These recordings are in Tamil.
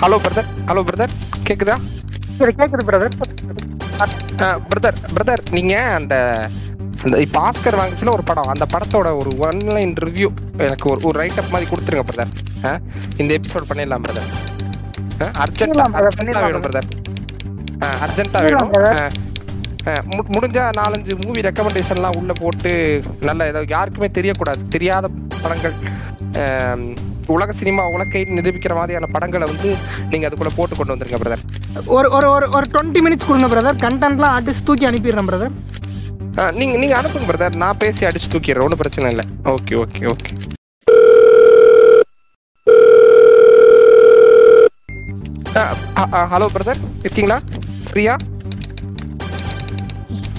ஹலோ பிரதர் ஹலோ பிரதர் கேக்குதா? கேக்குது பிரதர் பிரதர் பிரதர் நீங்க அந்த அந்த இப்போ ஆஸ்கர் வாங்குச்சுல ஒரு படம். அந்த படத்தோட ஒரு ஒன்லைன் ரிவ்யூ எனக்கு ஒரு ஒரு ரைட் அப் மாதிரி கொடுத்துருங்க பிரதர் இந்த எபிசோட் பண்ணிடலாம் பிரதர் அர்ஜென்ட்டா பண்ணிடலாம் வேணும் பிரதர் அர்ஜென்ட்டா பண்ணிடலாம் வேணும். முடிஞ்சா நாலஞ்சு மூவி ரெக்கமெண்டேஷன்லாம் உள்ள போட்டு நல்ல ஏதோ யாருக்குமே தெரியக்கூடாது. தெரியாத படங்கள் உலக சினிமா உலகை நிரூபிக்கிற மாதிரியான படங்களை வந்து நீங்க அதுக்குள்ள போட்டு கொண்டு வந்துருங்க பிரதர் ஒரு ஒரு ஒரு ஒரு டுவெண்ட்டி மினிட்ஸ் கொடுங்க பிரதர் கண்டென்ட்லாம் ஆர்டிஸ்ட் தூக்கி அனுப்பிடுறேன் பிரதர் நீங்க நீங்க அனுப்புங்க பிரதர் நான் பேசி அடிச்சு தூக்கிடுறேன். ஒன்றும் பிரச்சனை இல்லை. Okay okay okay. Hello brother இருக்கீங்களா? ஃப்ரீயா?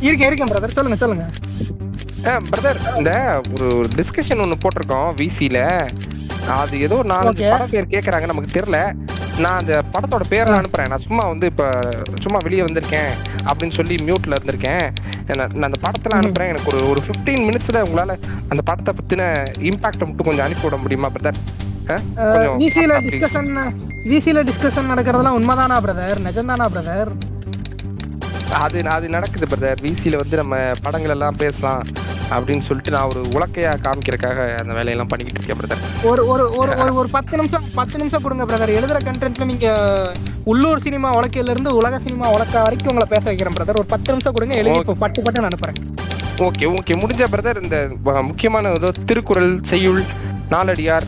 இருக்கேன் இருக்கேன் பிரதர் சொல்லுங்க சொல்லுங்க. பிரதர் இந்த ஒரு டிஸ்கஷன் ஒன்று போட்டிருக்கோம் விசியில் அது ஏதோ நாலஞ்சு. படம் பேர் கேட்குறாங்க நமக்கு தெரில நான் அந்த படத்தோட பேரை அனுப்புறேன். நான் சும்மா வந்து இப்போ சும்மா வெளியே வந்திருக்கேன் அப்படின்னு சொல்லி மியூட்ல இருந்திருக்கேன். நான் அந்த படத்தில் அனுப்புறேன். எனக்கு ஒரு ஒரு ஃபிஃப்டீன் மினிட்ஸில் உங்களால் அந்த படத்தை பற்றின இம்பாக்டை மட்டும் கொஞ்சம் அனுப்பி விட முடியுமா பிரதர் விசில டிஸ்கஷன் விசில டிஸ்கஷன் நடக்கிறதெல்லாம் உண்மைதானா பிரதர் நிஜம்தானா பிரதர் அது அது நடக்குது பிரதர் விசியில் வந்து நம்ம படங்கள் எல்லாம் பேசலாம். அப்படின்னு சொல்லிட்டு நான் ஒரு உலக்கையா காமிக்கிறதுக்காக அந்த வேலையெல்லாம் பண்ணிக்கிட்டு இருக்கேன் பிரதர் ஒரு ஒரு ஒரு ஒரு பத்து நிமிஷம் பத்து நிமிஷம் கொடுங்க பிரதர் எழுதுற கண்டென்ட்ல நீங்க உள்ளூர் சினிமா உலக்கையில இருந்து உலக சினிமா உலக்க வரைக்கும் உங்களை பேச வைக்கிறேன் பிரதர் ஒரு பத்து நிமிஷம் கொடுங்க எழுதி இப்போ பட்டு பட்டு நான் அனுப்புறேன். ஓகே ஓகே முடிஞ்ச பிரதர் இந்த முக்கியமான ஏதோ திருக்குறள் செய்யுள் நாலடியார்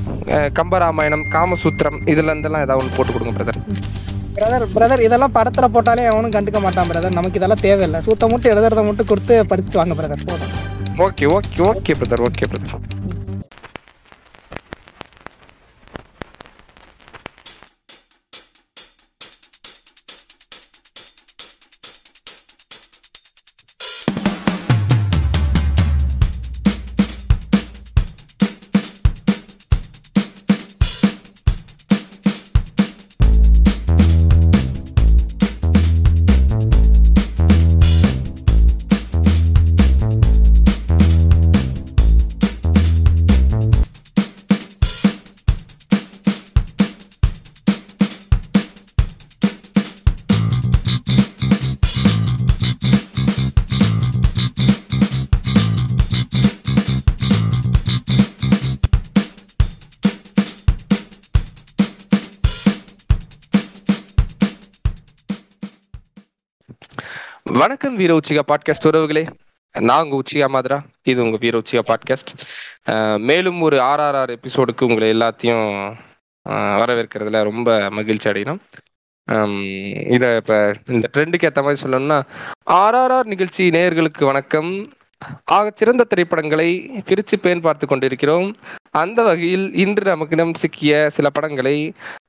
கம்பராமாயணம் காமசூத்திரம் இதுல இருந்தெல்லாம் ஏதாவது ஒன்று போட்டு கொடுங்க பிரதர் பிரதர் பிரதர் இதெல்லாம் படத்துல போட்டாலே அவனும் கண்டுக்க மாட்டான் பிரதர் நமக்கு இதெல்லாம் தேவையில்லை. சூத்த மட்டும் எழுதுறத மட்டும் கொடுத்து படிச்சுட்டு வாங்க பிரதர் போதும். Okay okay okay brother okay brother வணக்கம் வீர உச்சிகா பாட்காஸ்ட் உறவுகளே. நான் உங்க உச்சிகா மாதிரா. இது உங்க வீர உச்சிகா பாட்காஸ்ட் மேலும் ஒரு ஆர்ஆர்ஆர் எபிசோடுக்கு உங்களை எல்லாத்தையும் வரவேற்கிறதுல ரொம்ப மகிழ்ச்சி அடையணும். இதை இத இப்ப இந்த ட்ரெண்டுக்கு ஏத்த மாதிரி சொல்லணும்னா ஆர்ஆர்ஆர் நிகழ்ச்சி நேயர்களுக்கு வணக்கம். ஆக சிறந்த திரைப்படங்களை பிரித்து பேன் பார்த்து கொண்டிருக்கிறோம். அந்த வகையில் இன்று நமக்கிடம் சிக்கிய சில படங்களை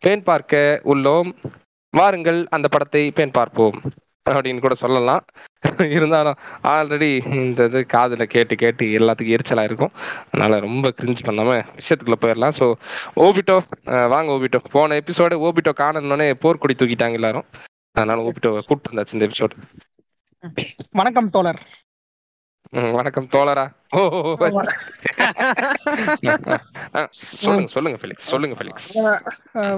பேன் பார்க்க உள்ளோம். வாருங்கள் அந்த படத்தை பேன் பார்ப்போம். அப்படின்னு கூட சொல்லலாம். இருந்தாலும் ஆல்ரெடி இந்த இது காதில் கேட்டு கேட்டு எல்லாத்துக்கும் எரிச்சலாக இருக்கும். அதனால் ரொம்ப கிரிஞ்ச் பண்ணாம விஷயத்துக்குள்ளே போயிடலாம். ஸோ ஓபிட்டோ வாங்க ஓபிட்டோ போன எபிசோடு ஓபிட்டோ காணணுன்னே போர்க்கொடி தூக்கிட்டாங்க எல்லாரும். அதனால ஓபிட்டோ கூப்பிட்டு வந்தாச்சு இந்த எபிசோடு வணக்கம் தோழர். வணக்கம் தோழரா. ஓ சொல்லுங்க சொல்லுங்க ஃபெலிக்ஸ் சொல்லுங்க ஃபெலிக்ஸ்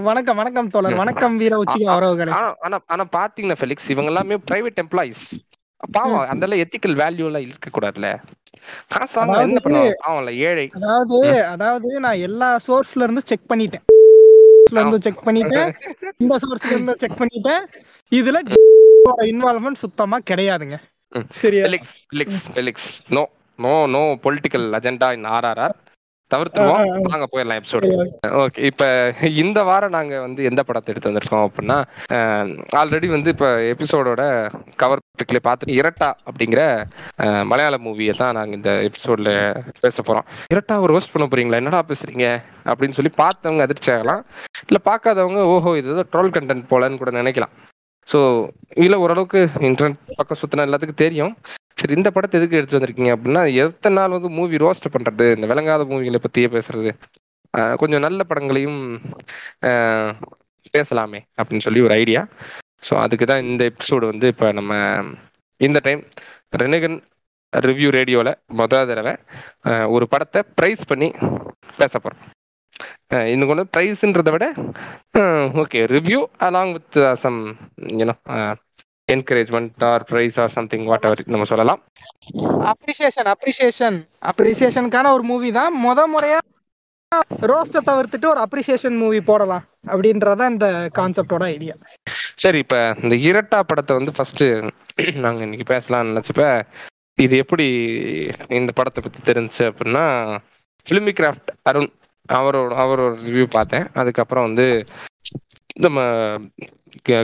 வணக்கம் வணக்கம் தோழர். வணக்கம் வீர உச்சிகா உறவுகளே. ஆனா ஆனா பாத்தீங்கன்னா ஃபெலிக்ஸ் இவங்க எல்லாமே பிரைவேட் எம்ப்ளாயிஸ் பாவம் அந்த எத்திக்கல் வேல்யூ எல்லாம் இருக்க கூடாதுல ஏழை. அதாவது அதாவது நான் எல்லா சோர்ஸ்ல இருந்து செக் பண்ணிட்டேன். இருந்து செக் பண்ணிட்டேன். இந்த சோர்ஸ்ல இருந்து செக் பண்ணிட்டேன். இதுல இன்வால்வ்மெண்ட் சுத்தமா கிடையாதுங்க. சரியா? Felix Felix Felix no no no political agenda in RRR தவிர்த்துருவோம். வாங்க போயிடலாம் எபிசோடு ஓகே இப்ப இந்த வாரம் நாங்க வந்து எந்த படத்தை எடுத்து வந்திருக்கோம் அப்படின்னா ஆல்ரெடி வந்து இப்ப எபிசோடோட கவர் பிக்ல பார்த்து இரட்டா அப்படிங்கிற மலையாள மூவியை தான் நாங்க இந்த எபிசோட்ல பேச போறோம். இரட்டா ரோஸ்ட் பண்ண போறீங்களா? என்னடா பேசுறீங்க? அப்படின்னு சொல்லி பார்த்தவங்க அதிர்ச்சி ஆகலாம் இல்ல பார்க்காதவங்க ஓஹோ இது ஏதோ ட்ரோல் கண்டென்ட் போலன்னு கூட நினைக்கலாம். ஸோ இதில் ஓரளவுக்கு இன்டர்நெட் பக்கம் சுத்தின எல்லாத்துக்கும் தெரியும். சரி இந்த படத்தை எதுக்கு எடுத்து வந்திருக்கீங்க அப்படின்னா எத்தனை நாள் வந்து மூவி ரோஸ்ட் பண்றது இந்த விளங்காத மூவிகளை பத்தியே பேசுறது கொஞ்சம் நல்ல படங்களையும் பேசலாமே அப்படின்னு சொல்லி ஒரு ஐடியா ஸோ அதுக்கு தான் இந்த எபிசோடு வந்து இப்போ நம்ம இந்த டைம் ரெனகன் ரிவ்யூ ரேடியோவில் மொதல் தடவை ஒரு படத்தை ப்ரைஸ் பண்ணி பேச போகிறோம் இன்னும் கொண்டு ப்ரைஸ்ன்றதை விட okay review along with some you know encouragement or prize or something whatever நம்ம சொல்லலாம். அப்ரிசியேஷன் அப்ரிசியேஷன் அப்ரிசியேஷனுக்கான ஒரு மூவி தான். முத முறையா ரோஸ்ட தவிர்த்துட்டு ஒரு அப்ரிசியேஷன் மூவி போடலாம் அப்படின்றதான் இந்த கான்செப்டோட ஐடியா சரி இப்ப இந்த இரட்டா படத்தை வந்து ஃபர்ஸ்ட் நாங்க இன்னைக்கு பேசலாம்னு நினைச்சப்ப இது எப்படி இந்த படத்தை பத்தி தெரிஞ்சு அப்படின்னா ஃபிலிமி கிராஃப்ட் அருண் அவரோட அவரோட ரிவ்யூ பார்த்தேன். அதுக்கப்புறம் வந்து நம்ம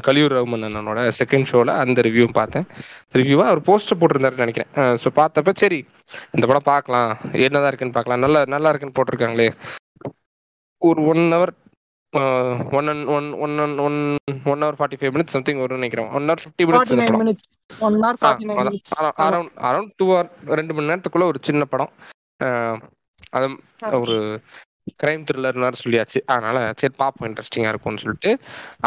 கலியூர் ரகுமன் அண்ணனோட செகண்ட் ஷோல அந்த ரிவ்யூ பார்த்தேன். ரிவ்யூவா அவர் போஸ்டர் போட்டிருந்தாருன்னு நினைக்கிறேன். ஸோ பார்த்தப்ப சரி இந்த படம் பார்க்கலாம். என்னதான் இருக்குன்னு பார்க்கலாம். நல்லா நல்லா இருக்குன்னு போட்டிருக்காங்களே. ஒரு one hour one one one one one one hour forty five minutes something வரும்னு நினைக்கிறேன். One hour fifty minutes nine minutes around around two hour ரெண்டு மணி நேரத்துக்குள்ள ஒரு சின்ன படம். அது ஒரு கிரைம் த்ரில்லர்னாரு சொல்லியாச்சு. அதனால சரி பார்ப்போம். இன்ட்ரெஸ்டிங்கா இருக்கும்னு சொல்லிட்டு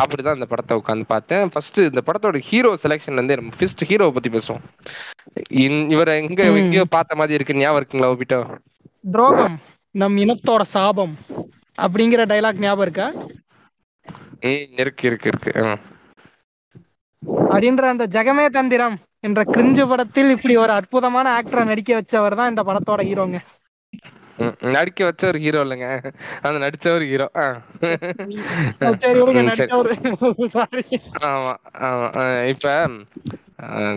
அப்படிதான் இந்த படத்தை உட்காந்து பார்த்தேன். ஃபர்ஸ்ட் இந்த படத்தோட ஹீரோ செலெக்ஷன் வந்து நம்ம ஃபர்ஸ்ட் ஹீரோவை பத்தி பேசுவோம். இவரை எங்க. எங்கேயோ பார்த்த மாதிரி இருக்கு. ஞாபகம் இருக்குங்களா ஓபிட்டோ துரோகம் நம் இனத்தோட சாபம் அப்படிங்கிற டைலாக் ஞாபகம் இருக்கா? இருக்கு இருக்கு இருக்கு. அப்படின்ற அந்த ஜெகமே தந்திரம் என்ற கிரிஞ்சு படத்தில் இப்படி ஒரு அற்புதமான ஆக்டரை நடிக்க வச்சவர் தான் இந்த படத்தோட ஹீரோங்க நடிக்க வச்ச ஒரு ஹீரோ இல்லைங்க. அந்த நடிச்ச ஒரு ஹீரோ. ஆமா ஆமா. இப்ப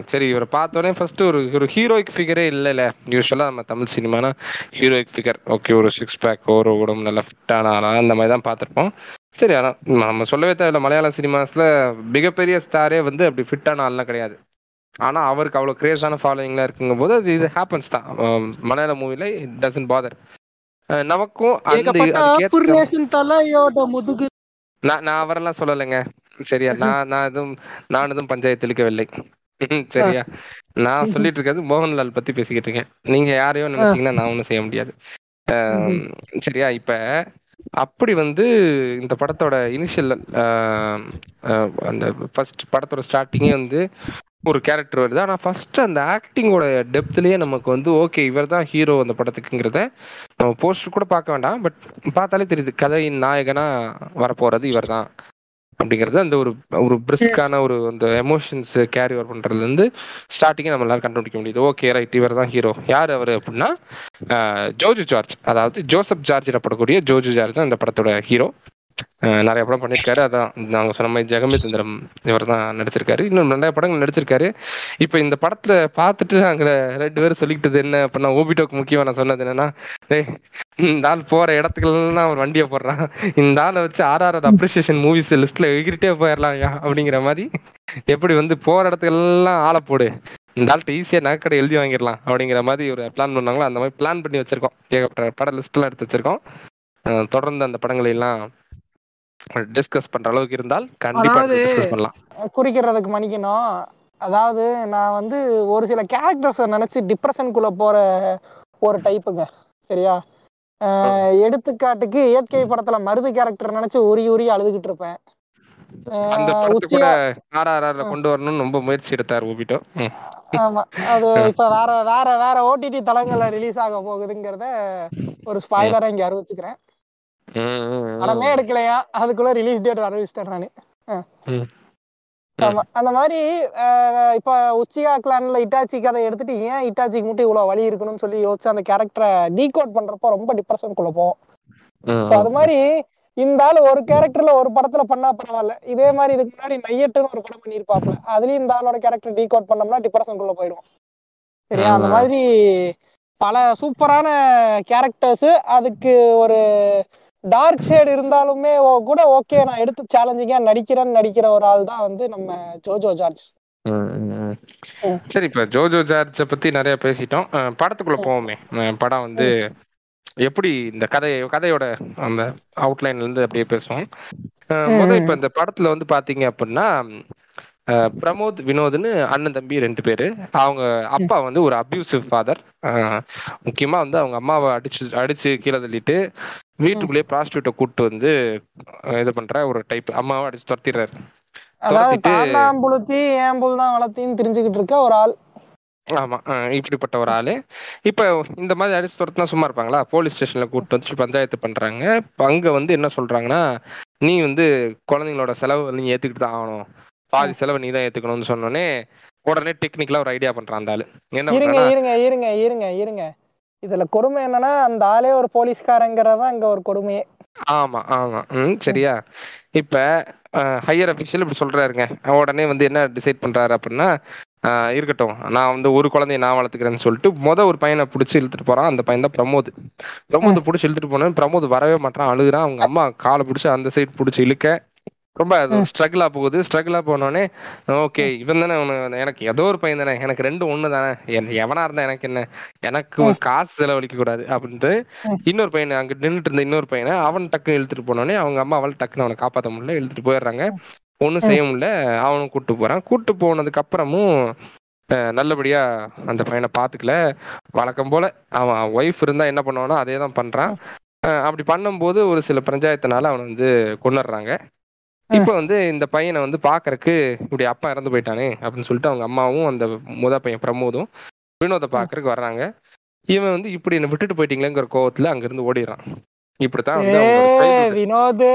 சரி இவரை பார்த்தோன்னே ஃபர்ஸ்ட் ஒரு ஒரு ஹீரோயிக் ஃபிகரே இல்லைல்ல யூஸ்வலா நம்ம தமிழ் சினிமானா ஹீரோயிக் ஃபிகர் ஓகே ஒரு சிக்ஸ் பேக் ஒரு உடம்பு நல்லா ஃபிட்டான ஆளா அந்த மாதிரி தான் பார்த்துருப்போம். சரி ஆனா நம்ம சொல்லவே தேவையில்ல மலையாள சினிமாஸ்ல மிகப்பெரிய ஸ்டாரே வந்து அப்படி ஃபிட்டான ஆள்லாம் கிடையாது. ஆனா அவருக்கு அவ்வளவு கிரேஸான ஃபாலோயிங்லாம் இருக்குங்கும் போது அது இது ஹேப்பன்ஸ் தான். மலையாள மூவில இட் டசன்ட் பாதர் நமக்கும் அந்த முதுகு. நான் நான் அவரெல்லாம் சொல்லலைங்க. சரியா நான் நான் எதுவும் நான் எதுவும் பஞ்சாயத்து இழுக்கவில்லை. சரியா. நான் சொல்லிட்டு இருக்கிறது மோகன்லால் பத்தி பேசிக்கிட்டு இருக்கேன். நீங்க யாரையோ நினைச்சீங்கன்னா நான் ஒண்ணும் செய்ய முடியாது. சரியா இப்ப அப்படி வந்து இந்த படத்தோட இனிஷியல் அந்த ஃபர்ஸ்ட் படத்தோட ஸ்டார்டிங்கே வந்து ஒரு கேரக்டர் வருது. ஆனா ஃபர்ஸ்ட் அந்த ஆக்டிங்கோட டெப்த்லயே நமக்கு வந்து ஓகே இவர் தான் ஹீரோ அந்த படத்துக்குங்கிறத நம்ம போஸ்டர் கூட பார்க்க வேண்டாம். பட் பார்த்தாலே தெரியுது கதையின் நாயகனா வரப்போறது இவர் தான் அப்படிங்கிறது அந்த ஒரு ஒரு பிரிஸ்கான ஒரு அந்த எமோஷன்ஸ் கேரி ஓவர் பண்றதுல இருந்து ஸ்டார்டிங்கே நம்ம எல்லாரும் கண்டுபிடிக்க முடியுது. ஓகே ரைட் இவர் தான் ஹீரோ யார் அவர் அப்படின்னா ஜோஜு ஜார்ஜ். அதாவது ஜோசப் ஜார்ஜ் படக்கூடிய ஜோஜு ஜார்ஜ் தான் இந்த படத்தோட ஹீரோ நிறைய படம் பண்ணியிருக்காரு அதான் நாங்க சொன்ன மாதிரி ஜெகமே சுந்தரம் இவர் தான் நடிச்சிருக்காரு. இன்னும் நிறைய படங்கள் நடிச்சிருக்காரு. இப்போ இந்த படத்துல பார்த்துட்டு நாங்க ரெண்டு பேரும் சொல்லிக்கிட்டது என்ன அப்படின்னா ஓபிட்டோக்கு முக்கியமா நான் சொன்னது என்னன்னா டேய் இந்த ஆள் போற இடத்துக்குலாம் அவர் வண்டியை போடுறான். இந்த ஆளை வச்சு ஆர்ஆர் அப்ரிசியேஷன் மூவிஸ் லிஸ்ட்ல எகிரிட்டே போயிடலாம் அப்படிங்கிற மாதிரி. எப்படி வந்து போற இடத்துக்கெல்லாம் ஆளை போடு. இந்த ஆள்கிட்ட ஈஸியா நகைக்கடை எழுதி வாங்கிடலாம் அப்படிங்கிற மாதிரி ஒரு பிளான் பண்ணாங்களோ? அந்த மாதிரி பிளான் பண்ணி வச்சிருக்கோம். ஏகப்பட்ட பட லிஸ்ட் எல்லாம் எடுத்து வச்சிருக்கோம். தொடர்ந்து அந்த படங்களை எல்லாம் டிஸ்கஸ் பண்ற அளவுக்கு இருந்தால் கண்டிப்பா டிஸ்கஸ் பண்ணலாம். குறிக்கிறதுக்கு மன்னிக்கணும். அதாவது நான் வந்து ஒரு சில கேரக்டர்ஸை நினைச்சு டிப்ரெஷனுக்குள்ள போற ஒரு டைப்புங்க சரியா? எடுத்துக்காட்டுக்கு இயற்கை படத்துல மருது கேரக்டர் நினைச்சு உரி உரி அழுதுகிட்டு இருப்பேன். கொண்டு வரணும்னு ரொம்ப முயற்சி எடுத்தார் ஓபிட்டோ. ஆமா. அது இப்ப வேற வேற வேற ஓடிடி தளங்கள்ல ரிலீஸ் ஆக போகுதுங்கிறத ஒரு ஸ்பாய்லரா இங்க அறிவிச்சுக்கிறேன். படமே எடுக்கலையா? அதுக்குள்ள ரிலீஸ் டேட் அறிவிச்சிட்டேன் நானு. ஆமா. அந்த மாதிரி இப்ப உச்சிகா கிளான்ல இட்டாச்சி கதை எடுத்துட்டு ஏன் இட்டாச்சிக்கு மட்டும் இவ்வளவு வழி இருக்கணும்னு சொல்லி யோசிச்சு அந்த கேரக்டரை டீகோட் பண்றப்போ ரொம்ப டிப்ரெஷனுக்குள்ள போவோம். ம், சோ அது மாதிரி இந்த ஆளு ஒரு கேரக்டர்ல ஒரு படத்துல பண்ணா பரவாயில்ல. இதே மாதிரி இதுக்கு முன்னாடி நையட்டுன்னு ஒரு படம் பண்ணியிருப்பாப்ல அதுலயும் இந்த ஆளோட கேரக்டர் டீகோட் பண்ணோம்னா டிப்ரெஷனுக்குள்ள போயிடும் சரியா? அந்த. மாதிரி பல சூப்பரான கேரக்டர்ஸ் அதுக்கு ஒரு டார்க் ஷேட் இருந்தாலுமே கூட ஓகே நான் எடுத்து சேலஞ்சிங்கா நடிக்கிறேன்னு நடிக்கிற ஒரு ஆள் தான் வந்து நம்ம ஜோஜோ ஜார்ஜ். சரி இப்ப ஜோஜோ ஜார்ஜ பத்தி நிறைய பேசிட்டோம். படத்துக்குள்ள போவோமே. படம் வந்து எப்படி இந்த கதை கதையோட அந்த அவுட்லைன்ல இருந்து அப்படியே பேசுவோம். அஹ் முத இப்ப இந்த படத்துல வந்து பாத்தீங்க அப்படின்னா பிரமோத் வினோத்னு அண்ணன் தம்பி ரெண்டு பேரு. அவங்க அப்பா வந்து ஒரு அபியூசிவ் ஃபாதர் முக்கியமா வந்து அவங்க அம்மாவை அடிச்சு அடிச்சு கீழே தள்ளிட்டு வீட்டுக்குள்ளேயே ப்ராஸ்டியூட்டை கூட்டு வந்து இது பண்ற ஒரு டைப் அம்மாவை அடிச்சு துரத்திடுறாரு. அதாவது ஏம்புல் தான் வளர்த்தின்னு தெரிஞ்சுக்கிட்டு இருக்க ஒரு ஆள். ஆமா இப்படிப்பட்ட ஒரு ஆளு. இப்ப இந்த மாதிரி அடிச்சு துரத்துனா சும்மா இருப்பாங்களா? போலீஸ் ஸ்டேஷன்ல கூப்பிட்டு வச்சு பஞ்சாயத்து பண்றாங்க. இப்ப அங்க வந்து என்ன சொல்றாங்கன்னா நீ வந்து குழந்தைங்களோட செலவு நீ ஏத்துக்கிட்டு தான் ஆகணும். பாதி செலவை நீ தான் ஏத்துக்கணும்னு சொன்னோடனே உடனே டெக்னிக்கலா ஒரு ஐடியா பண்றான் அந்த ஆளு. என்ன இருங்க இருங்க இருங்க இருங்க இருங்க. இதுல கொடுமை என்னன்னா அந்த ஆளே ஒரு போலீஸ்காரங்கிறதா இங்க ஒரு கொடுமையே. ஆமா ஆமா. ம் சரியா? இப்ப ஹையர் அபிஷியல் இப்படி சொல்றாருங்க. உடனே வந்து என்ன டிசைட் பண்றாரு அப்படின்னா இருக்கட்டும். நான் வந்து ஒரு குழந்தைய நான் வளர்த்துக்கிறேன்னு சொல்லிட்டு முத ஒரு பையனை பிடிச்சி இழுத்துட்டு போறான். அந்த பையன் தான் பிரமோத். பிரமோத் பிடிச்சி இழுத்துட்டு போனேன் பிரமோத் வரவே மாட்டான் அழுகுறான். அவங்க அம்மா காலை பிடிச்சி அந்த சைடு பிடிச்சி இழுக்க ரொம்ப. ஸ்ட்ரகிளா போகுது. ஸ்ட்ரகிளா போனோடனே ஓகே இவன் தானே அவனு- எனக்கு ஏதோ ஒரு பையன் தானே எனக்கு ரெண்டு ஒண்ணு தானே எவனா இருந்தா எனக்கு என்ன? எனக்கு. காசு செலவழிக்க கூடாது. அப்படின்ட்டு. இன்னொரு பையனை அங்க நின்னுட்டு இருந்த இன்னொரு பையனை அவன் டக்குன்னு இழுத்துட்டு போனோடனே அவங்க அம்மா அவள் டக்குன்னு அவனை காப்பாத்த முடியல இழுத்துட்டு போயிடுறாங்க. ஒன்றும் செய்ய முடியல அவனும் கூட்டு போறான். கூட்டு போனதுக்கு அப்புறமும் நல்லபடியா அந்த பையனை பாத்துக்கல. வழக்கம் போல அவன் ஒய்ஃப் இருந்தா என்ன பண்ணுவானோ அதே தான் பண்றான் அப்படி பண்ணும்போது ஒரு சில பஞ்சாயத்தினால அவனை வந்து கொண்டுடுறாங்க இப்போ வந்து இந்த பையனை வந்து பாக்குறதுக்கு இப்படி அப்பா இறந்து போயிட்டானே அப்படின்னு சொல்லிட்டு அவங்க அம்மாவும் அந்த முத பையன் பிரமோதும் வினோத பாக்குறதுக்கு வர்றாங்க. இவன் வந்து இப்படி என்ன விட்டுட்டு போயிட்டீங்களேங்கிற கோவத்துல அங்கிருந்து ஓடிடுறான். இப்படித்தான் வந்து. வினோத்!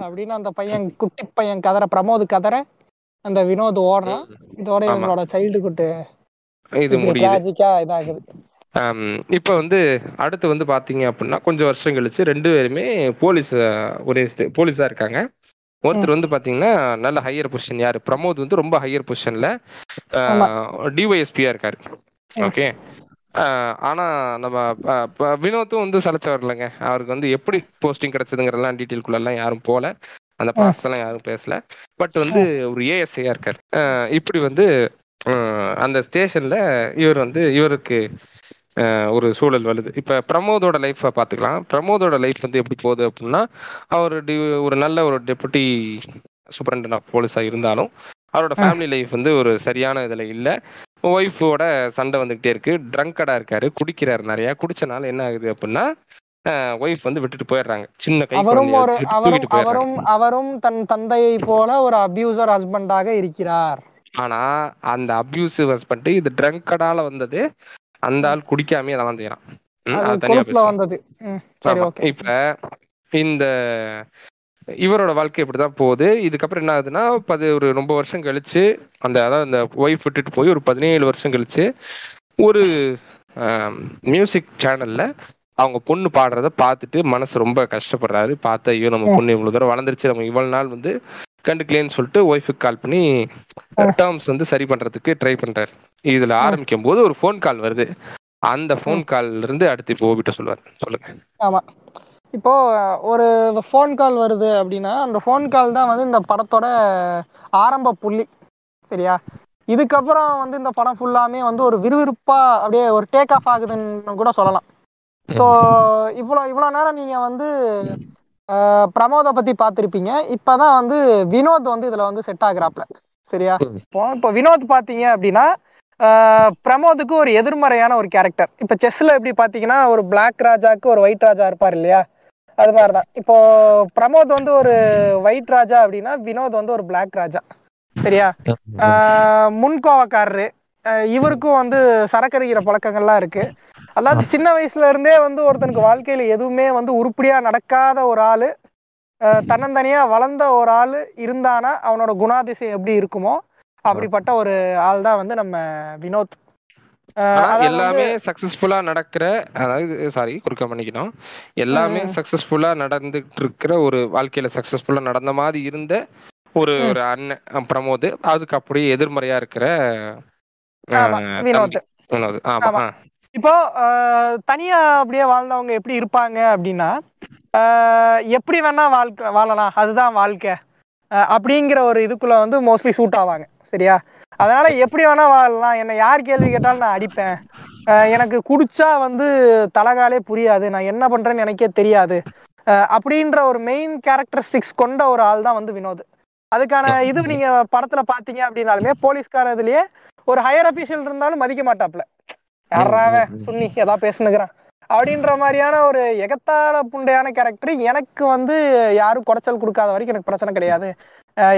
அப்படின்னு அந்த பையன் குட்டி பையன் கதற பிரமோத் கதற அந்த வினோத் ஓடுறான். இதோட. இவங்களோட சைல்டுஹுட் இது முடியுது. இதாகுது. இப்ப வந்து அடுத்து வந்து பாத்தீங்க அப்படின்னா கொஞ்சம் வருஷம் கழிச்சு ரெண்டு பேருமே போலீஸ் ஒரே போலீஸா இருக்காங்க. ஒருத்தர் வந்து பாத்தீங்கன்னா நல்ல ஹையர் பொசிஷன் யாரு? பிரமோத் வந்து ரொம்ப ஹையர் பொசிஷன்ல ஆமா. டிஒஎஸ்பியா இருக்காரு. ஓகே. ஆனா நம்ம வினோத்தும் வந்து சலைச்சவர் இல்லைங்க. அவருக்கு வந்து எப்படி போஸ்டிங் கிடைச்சதுங்கிறதெல்லாம் டீட்டெயில்குள்ள எல்லாம் யாரும் போல. அந்த ப்ராசஸ் எல்லாம் யாரும் பேசல. பட் வந்து ஒரு ஏஎஸ்ஐயா இருக்காரு. இப்படி வந்து அந்த ஸ்டேஷன்ல இவர் வந்து இவருக்கு ஒரு சூழல் வருது. இப்ப பிரமோதோட லைஃப்பை பார்த்துக்கலாம். பிரமோதோட லைஃப் வந்து எப்படி போகுது அப்படின்னா அவர் டி- ஒரு நல்ல ஒரு டெபுட்டி சூப்பரண்ட் ஆஃப் போலீஸா இருந்தாலும் அவரோட. ஃபேமிலி லைஃப் வந்து ஒரு சரியான இதுல இல்ல. ஒய்ஃபோட சண்டை வந்துகிட்டே இருக்கு. ட்ரங்கடா இருக்காரு குடிக்கிறாரு நிறைய. குடிச்சனால என்ன ஆகுது அப்படின்னா ஒய்ஃப் வந்து விட்டுட்டு போயிடுறாங்க. சின்ன கை அவரும் அவரும் அவரும் தன் தந்தையை போல ஒரு அபியூசர் ஹஸ்பண்டாக இருக்கிறார். ஆனா அந்த அபியூசிவ் ஹஸ்பண்ட் இது ட்ரங்கடால வந்தது. அந்த ஆள் குடிக்காம அதெல்லாம் செய்யறான். வந்தது. இப்ப இந்த இவரோட வாழ்க்கை இப்படிதான் போகுது? இதுக்கப்புறம் என்ன ஆகுதுன்னா பது ஒரு ரொம்ப வருஷம் கழிச்சு அந்த அதாவது அந்த ஒய்ஃப் விட்டுட்டு போய் ஒரு பதினேழு வருஷம் கழிச்சு ஒரு மியூசிக் சேனல்ல அவங்க பொண்ணு பாடுறத பார்த்துட்டு மனசு ரொம்ப கஷ்டப்படுறாரு. பார்த்த ஐயோ நம்ம பொண்ணு இவ்வளவு தூரம் வளர்ந்துருச்சு நம்ம இவ்வளவு நாள் வந்து கண்டுக்கலேன்னு சொல்லிட்டு ஒய்ஃபுக்கு கால் பண்ணி டேர்ம்ஸ் வந்து சரி பண்றதுக்கு ட்ரை பண்றாரு. இதுல ஆரம்பிக்கும் போது ஒரு ஃபோன் கால் வருது. அந்த ஃபோன் கால்ல இருந்து அடுத்து இப்போ ஓபிட்ட சொல்லுவார். சொல்லுங்க. ஆமா. இப்போ ஒரு ஃபோன் கால் வருது அப்படின்னா அந்த ஃபோன் கால் தான் வந்து இந்த படத்தோட ஆரம்ப புள்ளி. சரியா? இதுக்கப்புறம் வந்து இந்த படம் ஃபுல்லாமே வந்து ஒரு விறுவிறுப்பா அப்படியே ஒரு டேக் ஆஃப் ஆகுதுன்னு கூட சொல்லலாம். ஸோ இவ்வளோ இவ்வளோ நேரம் நீங்க வந்து பிரமோதை பத்தி பார்த்துருப்பீங்க. இப்பதான் வந்து வினோத் வந்து இதுல வந்து செட் ஆகுறாப்ல. சரியா. இப்போ இப்போ வினோத் பாத்தீங்க அப்படின்னா பிரமோதுக்கு ஒரு எதிர்மறையான ஒரு கேரக்டர் இப்போ செஸ்ல எப்படி பார்த்தீங்கன்னா ஒரு பிளாக் ராஜாக்கு ஒரு ஒயிட் ராஜா இருப்பார் இல்லையா? அது மாதிரி தான் இப்போ பிரமோத் வந்து ஒரு ஒயிட் ராஜா அப்படின்னா வினோத் வந்து ஒரு பிளாக் ராஜா. சரியா? ஆஹ் முன்கோவக்காரரு. இவருக்கும் வந்து சரக்கரிக்கிற பழக்கங்கள்லாம் இருக்கு. அதாவது சின்ன வயசுல இருந்தே வந்து ஒருத்தனுக்கு வாழ்க்கையில எதுவுமே வந்து உருப்படியா நடக்காத ஒரு ஆளு தன்னந்தனியா வளர்ந்த ஒரு ஆள் இருந்தானா அவனோட குணாதிசயம் எப்படி இருக்குமோ அப்படிப்பட்ட ஒரு ஆள் தான் வந்து நம்ம வினோத். எல்லாமே சக்சஸ்ஃபுல்லா நடக்கிற அதாவது சாரி குறுக்க பண்ணிக்கணும் எல்லாமே. சக்சஸ்ஃபுல்லா நடந்துட்டு இருக்கிற ஒரு வாழ்க்கையில சக்சஸ்ஃபுல்லா நடந்த மாதிரி இருந்த ஒரு. ஒரு அண்ணன் பிரமோத். அதுக்கு அப்படியே எதிர்மறையா இருக்கிற வினோத். ஆமா. இப்போ தனியா அப்படியே வாழ்ந்தவங்க எப்படி இருப்பாங்க அப்படின்னா எப்படி வேணா வாழ்க்கை வாழலாம். அதுதான் வாழ்க்கை. அப்படிங்கிற ஒரு இதுக்குள்ள வந்து மோஸ்ட்லி சூட் ஆவாங்க. சரியா? அதனால எப்படி வேணா வாழலாம். என்னை யார் கேள்வி கேட்டாலும் நான் அடிப்பேன். எனக்கு குடிச்சா வந்து தலகாலே புரியாது. நான் என்ன பண்றேன்னு எனக்கே தெரியாது. அப்படின்ற ஒரு மெயின் கேரக்டரிஸ்டிக்ஸ் கொண்ட ஒரு ஆள் தான் வந்து வினோத். அதுக்கான இது நீங்க படத்துல பாத்தீங்க அப்படின்னாலுமே போலீஸ்கார இதுலயே ஒரு ஹையர் அபிஷியல் இருந்தாலும் மதிக்க மாட்டாப்ல யாராவ. சுன்னி ஏதா பேசுனுக்குறான் அப்படின்ற மாதிரியான ஒரு எகத்தால புண்டையான கேரக்டர் எனக்கு வந்து யாரும் குடைச்சல் கொடுக்காத வரைக்கும் எனக்கு பிரச்சனை கிடையாது.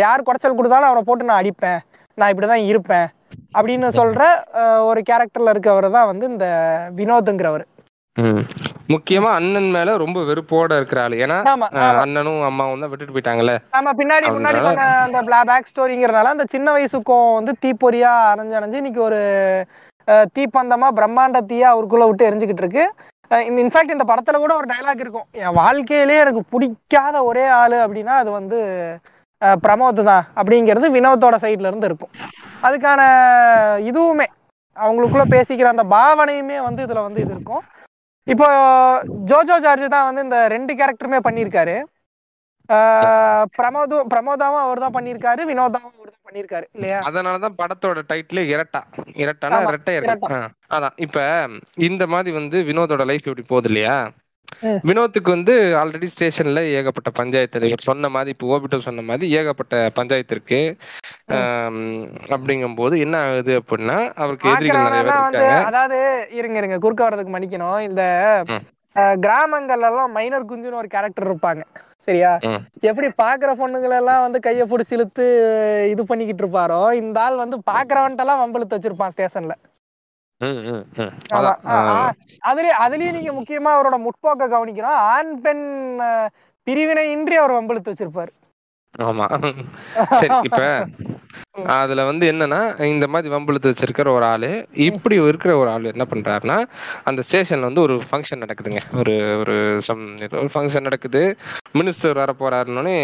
யார் குடைச்சல் கொடுத்தாலும் அவனை போட்டு நான் அடிப்பேன். நான் இப்படிதான் இருப்பேன். அப்படின்னு சொல்ற ஒரு கேரக்டர்ல இருக்கவர் தான் வந்து இந்த வினோத்ங்கிறவர். முக்கியமா அண்ணன் மேல ரொம்ப வெறுப்போட இருக்கிற ஆளு. ஏன்னா ஆமா அண்ணனும் அம்மாவும் தான் விட்டுட்டு போயிட்டாங்கல்ல. நம்ம பின்னாடி முன்னாடி சொன்ன அந்த பேக் ஸ்டோரிங்கிறனால அந்த சின்ன வயசுக்கும் வந்து தீப்பொறியா அணைஞ்சு அணைஞ்சு இன்னைக்கு ஒரு அஹ், தீப்பந்தமா பிரம்மாண்ட தீயா அவருக்குள்ள விட்டு எரிஞ்சுக்கிட்டு இருக்கு. இந்த இன்ஃபேக்ட் இந்த படத்துல கூட ஒரு டைலாக் இருக்கும். என் வாழ்க்கையிலே எனக்கு பிடிக்காத ஒரே ஆளு அப்படின்னா அது வந்து பிரமோத் தான் அப்படிங்கிறது வினோத்தோட சைட்ல இருந்து இருக்கும். அதுக்கான இதுவுமே அவங்களுக்குள்ள பேசிக்கிற அந்த பாவனையுமே வந்து இதுல வந்து இது இருக்கும். இப்போ ஜோஜோ ஜார்ஜ் தான் வந்து இந்த ரெண்டு கேரக்டருமே பண்ணியிருக்காரு. ஆஹ் பிரமோதும் பிரமோதாவும் அவர் தான் பண்ணியிருக்காரு வினோதாவும் அவர் தான் பண்ணியிருக்காரு இல்லையா? அதனாலதான் படத்தோட டைட்டிலே இரட்டா. இரட்டானா இரட்டை இருக்கு. அதான். இப்ப இந்த மாதிரி வந்து வினோதோட லைஃப் இப்படி போகுது இல்லையா. வினோத்துக்கு வந்து ஆல்ரெடி ஸ்டேஷன்ல ஏகப்பட்ட பஞ்சாயத்து இவர் சொன்ன மாதிரி இப்போ ஓபிட்டோ சொன்ன மாதிரி ஏகப்பட்ட பஞ்சாயத்து இருக்கு. ஆம், அப்படிங்கும்போது என்ன ஆகுது அப்படின்னா அவருக்கு எதிரிகள் நிறைய வந்து அதாவது இருங்க இருங்க குறுக்க வர்றதுக்கு மன்னிக்கணும். இந்த கிராமங்கள்ல எல்லாம் மைனர் குஞ்சுன்னு ஒரு கேரக்டர் இருப்பாங்க. சரியா. எப்படி பாக்குற பொண்ணுங்களை எல்லாம் வந்து கைய பிடிச்சி இழுத்து இது பண்ணிக்கிட்டு இருப்பாரோ? இந்த ஆள் வந்து பாக்குறவன்ட்ட எல்லாம் வம்பிழுத்து வச்சிருப்பான் ஸ்டேஷன்ல. அதுலயே அதுலயும் நீங்க முக்கியமா அவரோட முற்போக்க கவனிக்கணும் ஆண் பெண் அஹ், பிரிவினையின்றி அவர் வம்பிழுத்து வச்சிருப்பாரு. ஆமா. சரி இப்ப அதுல வந்து என்னன்னா இந்த மாதிரி வம்பிழுத்து வச்சிருக்கிற ஒரு ஆளு இப்படி இருக்கிற ஒரு ஆளு என்ன பண்றாருன்னா அந்த ஸ்டேஷன்ல வந்து ஒரு ஃபங்க்ஷன் நடக்குதுங்க. ஒரு ஒரு சம் ஏதோ ஒரு ஃபங்க்ஷன் நடக்குது. மினிஸ்டர் வர போறாருன்னொடனே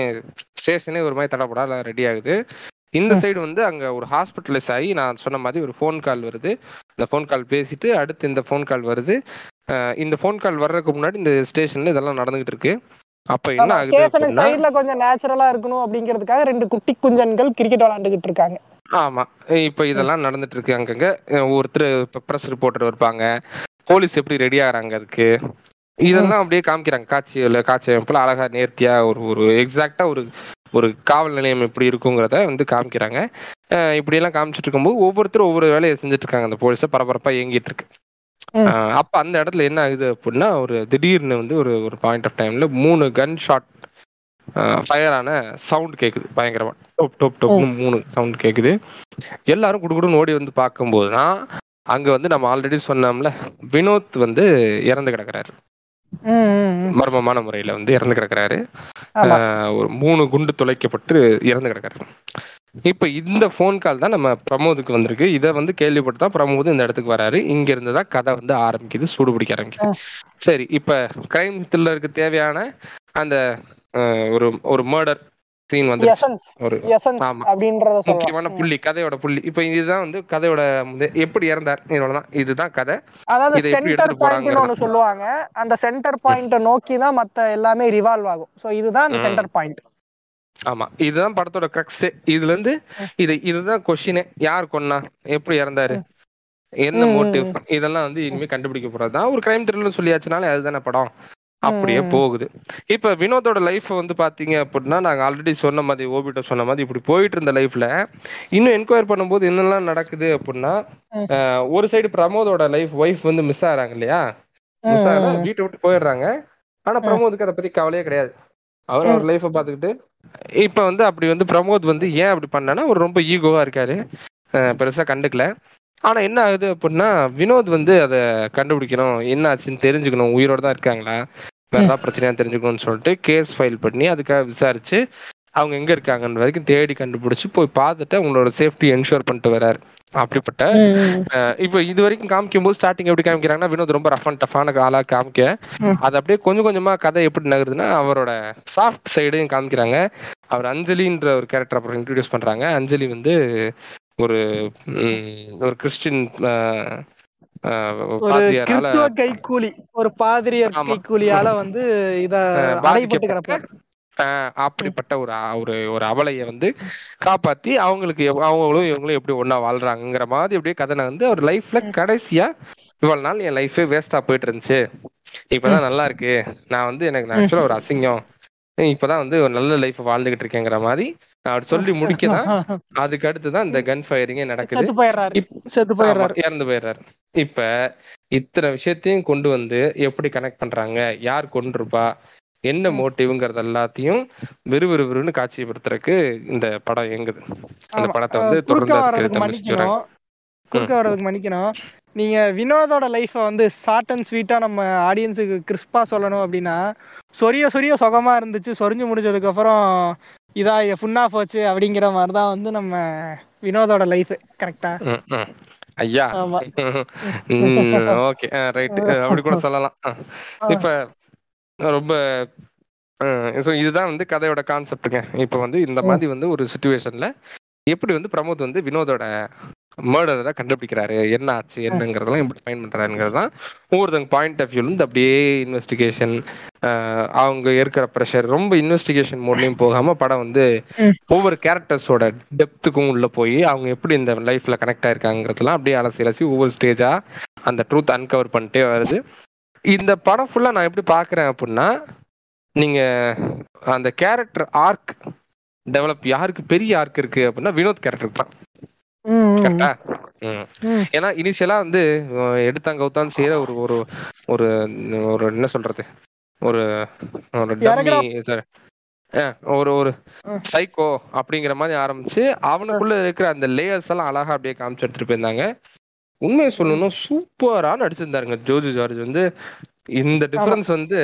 ஸ்டேஷனே ஒரு மாதிரி தடப்படா ரெடி ஆகுது. இந்த. சைடு வந்து அங்க ஒரு ஹாஸ்பிட்டலைஸ் ஆகி நான் சொன்ன மாதிரி ஒரு ஃபோன் கால் வருது. இந்த ஃபோன் கால் பேசிட்டு அடுத்து இந்த ஃபோன் கால் வருது. இந்த ஃபோன் கால் வர்றதுக்கு முன்னாடி இந்த ஸ்டேஷன்ல இதெல்லாம் நடந்துகிட்டு இருக்கு. அப்ப என்ன ஸ்டேஷனுக்கு சைடுல கொஞ்சம் நேச்சுரலா இருக்கணும் அப்படிங்கிறதுக்காக ரெண்டு குட்டி குஞ்சன்கள் கிரிக்கெட் விளையாண்டுகிட்டு இருக்காங்க. ஆமா. இப்ப இதெல்லாம் நடந்துட்டு இருக்கு அங்கங்க. ஒருத்தர் பிரஸ் ரிப்போர்ட்டர் இருப்பாங்க. போலீஸ் எப்படி ரெடி ஆகுறாங்க அதுக்கு? இதெல்லாம் அப்படியே காமிக்கிறாங்க. காட்சியில காட்சி அமைப்புல அழகா நேர்த்தியா ஒரு ஒரு எக்ஸாக்டா ஒரு ஒரு காவல் நிலையம் எப்படி இருக்குங்கிறத வந்து காமிக்கிறாங்க. அஹ் இப்படி எல்லாம் காமிச்சிட்டு இருக்கும்போது ஒவ்வொருத்தரும் ஒவ்வொரு வேலையை செஞ்சுட்டு இருக்காங்க அந்த போலீஸ. பரபரப்பா இயங்கிட்டு இருக்கு. அப்ப அந்த இடத்துல என்ன ஆகுது அப்படின்னா ஒரு திடீர்னு வந்து ஒரு ஒரு பாயிண்ட் ஆஃப் டைம்ல மூணு கன் ஷாட் ஃபயர் ஆன சவுண்ட் கேக்குது பயங்கரமா. டொப் டொப் டொப்னு மூணு சவுண்ட் கேக்குது. எல்லாரும் குடுகுடுன்னு ஓடி வந்து பார்க்கும்போது தான் அங்க வந்து நம்ம ஆல்ரெடி சொன்னோம்ல வினோத் வந்து இறந்து கிடக்குறாரு. மர்மமான முறையில வந்து இறந்து கிடக்குறாரு. ஒரு மூணு குண்டு துளைக்கப்பட்டு இறந்து கிடக்குறாரு. இப்ப இந்த ஃபோன் கால் தான் நம்ம பிரமோதுக்கு வந்திருக்கு. இதை வந்து கேள்விப்பட்டு தான் பிரமோத் இந்த இடத்துக்கு வராரு. இங்க இருந்து தான் கதை வந்து ஆரம்பிக்குது சூடு பிடிக்க ஆரம்பிக்குது. சரி இப்ப கிரைம் த்ரில்லருக்கு தேவையான அந்த ஒரு ஒரு மர்டர் சீன் வந்து ஒரு. அப்படின்றத முக்கியமான புள்ளி கதையோட புள்ளி. இப்ப இதுதான் வந்து கதையோட எப்படி இறந்தார் இவ்வளவுதான். இதுதான் கதை. அதாவது சென்டர் பாயிண்ட்னு. ஒண்ணு சொல்லுவாங்க. அந்த சென்டர் பாயிண்ட நோக்கி தான் மத்த எல்லாமே ரிவால்வ் ஆகும். சோ இதுதான் அந்த. சென்டர் பாயிண்ட் ஆமா இதுதான் படத்தோட கிரக்ஸே இதுல இருந்து இது இதுதான் கொஸ்டினே யார் கொன்னா எப்படி இறந்தாரு என்ன மோட்டிவ். இதெல்லாம் வந்து இனிமே கண்டுபிடிக்க போறதுதான் ஒரு கிரைம் த்ரில்லர் சொல்லியாச்சுனாலே அதுதானே படம். அப்படியே. போகுது. இப்ப வினோதோட லைஃப் வந்து பாத்தீங்க அப்படின்னா நாங்க ஆல்ரெடி சொன்ன மாதிரி ஓபிட்ட சொன்ன மாதிரி இப்படி போயிட்டு இருந்த லைஃப்ல இன்னும் என்கொயர் பண்ணும்போது என்னெல்லாம் நடக்குது அப்படின்னா ஒரு சைடு பிரமோதோட லைஃப் ஒய்ஃப் வந்து மிஸ் ஆகுறாங்க இல்லையா? மிஸ் ம். வீட்டை விட்டு போயிடுறாங்க. ஆனா பிரமோதுக்கு அதை பத்தி கவலையே கிடையாது. அவர் அவர் லைஃப பாத்துக்கிட்டு இப்ப வந்து அப்படி வந்து பிரமோத் வந்து ஏன் அப்படி பண்ணானா ஒரு ரொம்ப ஈகோவா இருக்காரு. பெருசா கண்டுக்கல. ஆனா என்ன ஆகுது அப்படின்னா வினோத் வந்து அதை கண்டுபிடிக்கணும். என்ன ஆச்சுன்னு தெரிஞ்சுக்கணும். உயிரோட தான் இருக்காங்களா? வேற பிரச்சனையா தெரிஞ்சுக்கணும்னு சொல்லிட்டு கேஸ் ஃபைல் பண்ணி அதுக்காக விசாரிச்சு அவங்க எங்க இருக்காங்கன்ற வரைக்கும் தேடி கண்டுபிடிச்சு போய் பார்த்துட்டு அவங்களோட சேஃப்டி என்ஷூர் பண்ணிட்டு வராரு. அப்படிப்பட்ட இப்ப இது வரைக்கும் காமிக்கும் போது ஸ்டார்டிங் எப்படி காமிக்கிறாங்கன்னா வினோத் ரொம்ப ரஃப் அண்ட் டஃபான ஆளா காமிக்க. அது அப்படியே கொஞ்சம் கொஞ்சமா கதை எப்படி நகருதுன்னா அவரோட சாஃப்ட் சைடையும் காமிக்கிறாங்க. அவர் அஞ்சலின்ற ஒரு கேரக்டர் அப்புறம் இன்ட்ரடியூஸ் பண்றாங்க. அஞ்சலி வந்து ஒரு ஒரு கிறிஸ்டின் அஹ், ஒரு பாதிரியர் ஆமா. கைக்கூலியால வந்து இத அடைபட்டு கிடப்பார். அப்படிப்பட்ட ஒரு ஒரு ஒரு அவலைய வந்து காப்பாத்தி அவங்களுக்கு அவங்களும் இவங்களும் எப்படி ஒண்ணா வாழ்றாங்கங்கிற மாதிரி அப்படியே கதை வந்து அவர் லைஃப்ல கடைசியா இவ்வளவு நாள் என் லைஃபே வேஸ்டா போயிட்டு இருந்துச்சு. இப்பதான் நல்லா இருக்கு. நான் வந்து எனக்கு ஆக்சுவலா ஒரு அசிங்கம். இப்பதான் வந்து ஒரு நல்ல லைஃப் வாழ்ந்துகிட்டு இருக்கேங்கிற மாதிரி அவர் சொல்லி முடிக்கதான் அதுக்கு அடுத்து தான் இந்த கன் ஃபயரிங்கே நடக்குது. இறந்து போயிடுறாரு. இப்ப இத்தனை விஷயத்தையும் கொண்டு வந்து எப்படி கனெக்ட் பண்றாங்க? யார் கொண்டிருப்பா என்ன. மோட்டிவ்ங்கிறது எல்லாத்தையும் விறுவிறுவிறுன்னு காட்சிப்படுத்துறதுக்கு இந்த படம் இயங்குது அந்த. படத்தை வந்து தொடர்ந்து மன்னிக்கணும் குறுக்க வர்றதுக்கு மன்னிக்கணும் நீங்க வினோதோட லைஃப்பை வந்து ஷார்ட் அண்ட் ஸ்வீட்டா நம்ம ஆடியன்ஸுக்கு கிறிஸ்பா சொல்லணும் அப்படின்னா சொரிய சொரிய சுகமா இருந்துச்சு சொரிஞ்சு முடிச்சதுக்கு அப்புறம் இதா ஃபுன்னா போச்சு அப்படிங்கிற மாதிரி தான் வந்து நம்ம வினோதோட லைஃப் கரெக்டா. ஐயா. ஓகே ரைட் அப்படி கூட சொல்லலாம். இப்ப ரொம்ப ஸோ இதுதான் வந்து கதையோட கான்செப்ட்டுங்க இப்போ வந்து இந்த ம். மாதிரி வந்து ஒரு சுச்சுவேஷன்ல எப்படி வந்து பிரமோத் வந்து வினோதோட மர்டரை கண்டுபிடிக்கிறாரு என்ன ஆச்சு என்னங்கிறதெல்லாம் எப்படி ஃபைன் பண்றாருங்கிறது தான் ஒவ்வொருத்தங்க பாயிண்ட் ஆஃப் வியூல இருந்து அப்படியே இன்வெஸ்டிகேஷன் அவங்க இருக்கிற ப்ரெஷர் ரொம்ப இன்வெஸ்டிகேஷன் மோட்லயும் போகாம படம் வந்து ம். ஒவ்வொரு கேரக்டர்ஸோட டெப்த்துக்கும் உள்ள போய் அவங்க எப்படி இந்த லைஃப்ல கனெக்ட் ஆயிருக்காங்கிறதுலாம் அப்படியே அலசி அலசி ஒவ்வொரு ஸ்டேஜா அந்த ட்ரூத் அன்கவர் பண்ணிட்டே வருது இந்த படம் ஃபுல்லா நான் எப்படி பாக்குறேன் அப்படின்னா நீங்க அந்த கேரக்டர் ஆர்க் டெவலப் யாருக்கு பெரிய ஆர்க் இருக்கு அப்படின்னா வினோத் கேரக்டருக்கு தான். கரெக்டா. ஏன்னா இனிஷியலா வந்து எடுத்தாங்க கவுத்தான் செய்யற ஒரு ஒரு ஒரு ஒரு என்ன சொல்றது? ஒரு ஒரு ஒரு ஒரு. சைக்கோ அப்படிங்கிற மாதிரி ஆரம்பிச்சு அவனுக்குள்ள இருக்கிற அந்த லேயர்ஸ் எல்லாம் அழகா அப்படியே காமிச்சு எடுத்துட்டு போயிருந்தாங்க. உண்மையை சொல்லணும் சூப்பரா நடிச்சிருந்தாருங்க. ஜோஜு ஜார்ஜ் வந்து இந்த டிஃபரன்ஸ் வந்து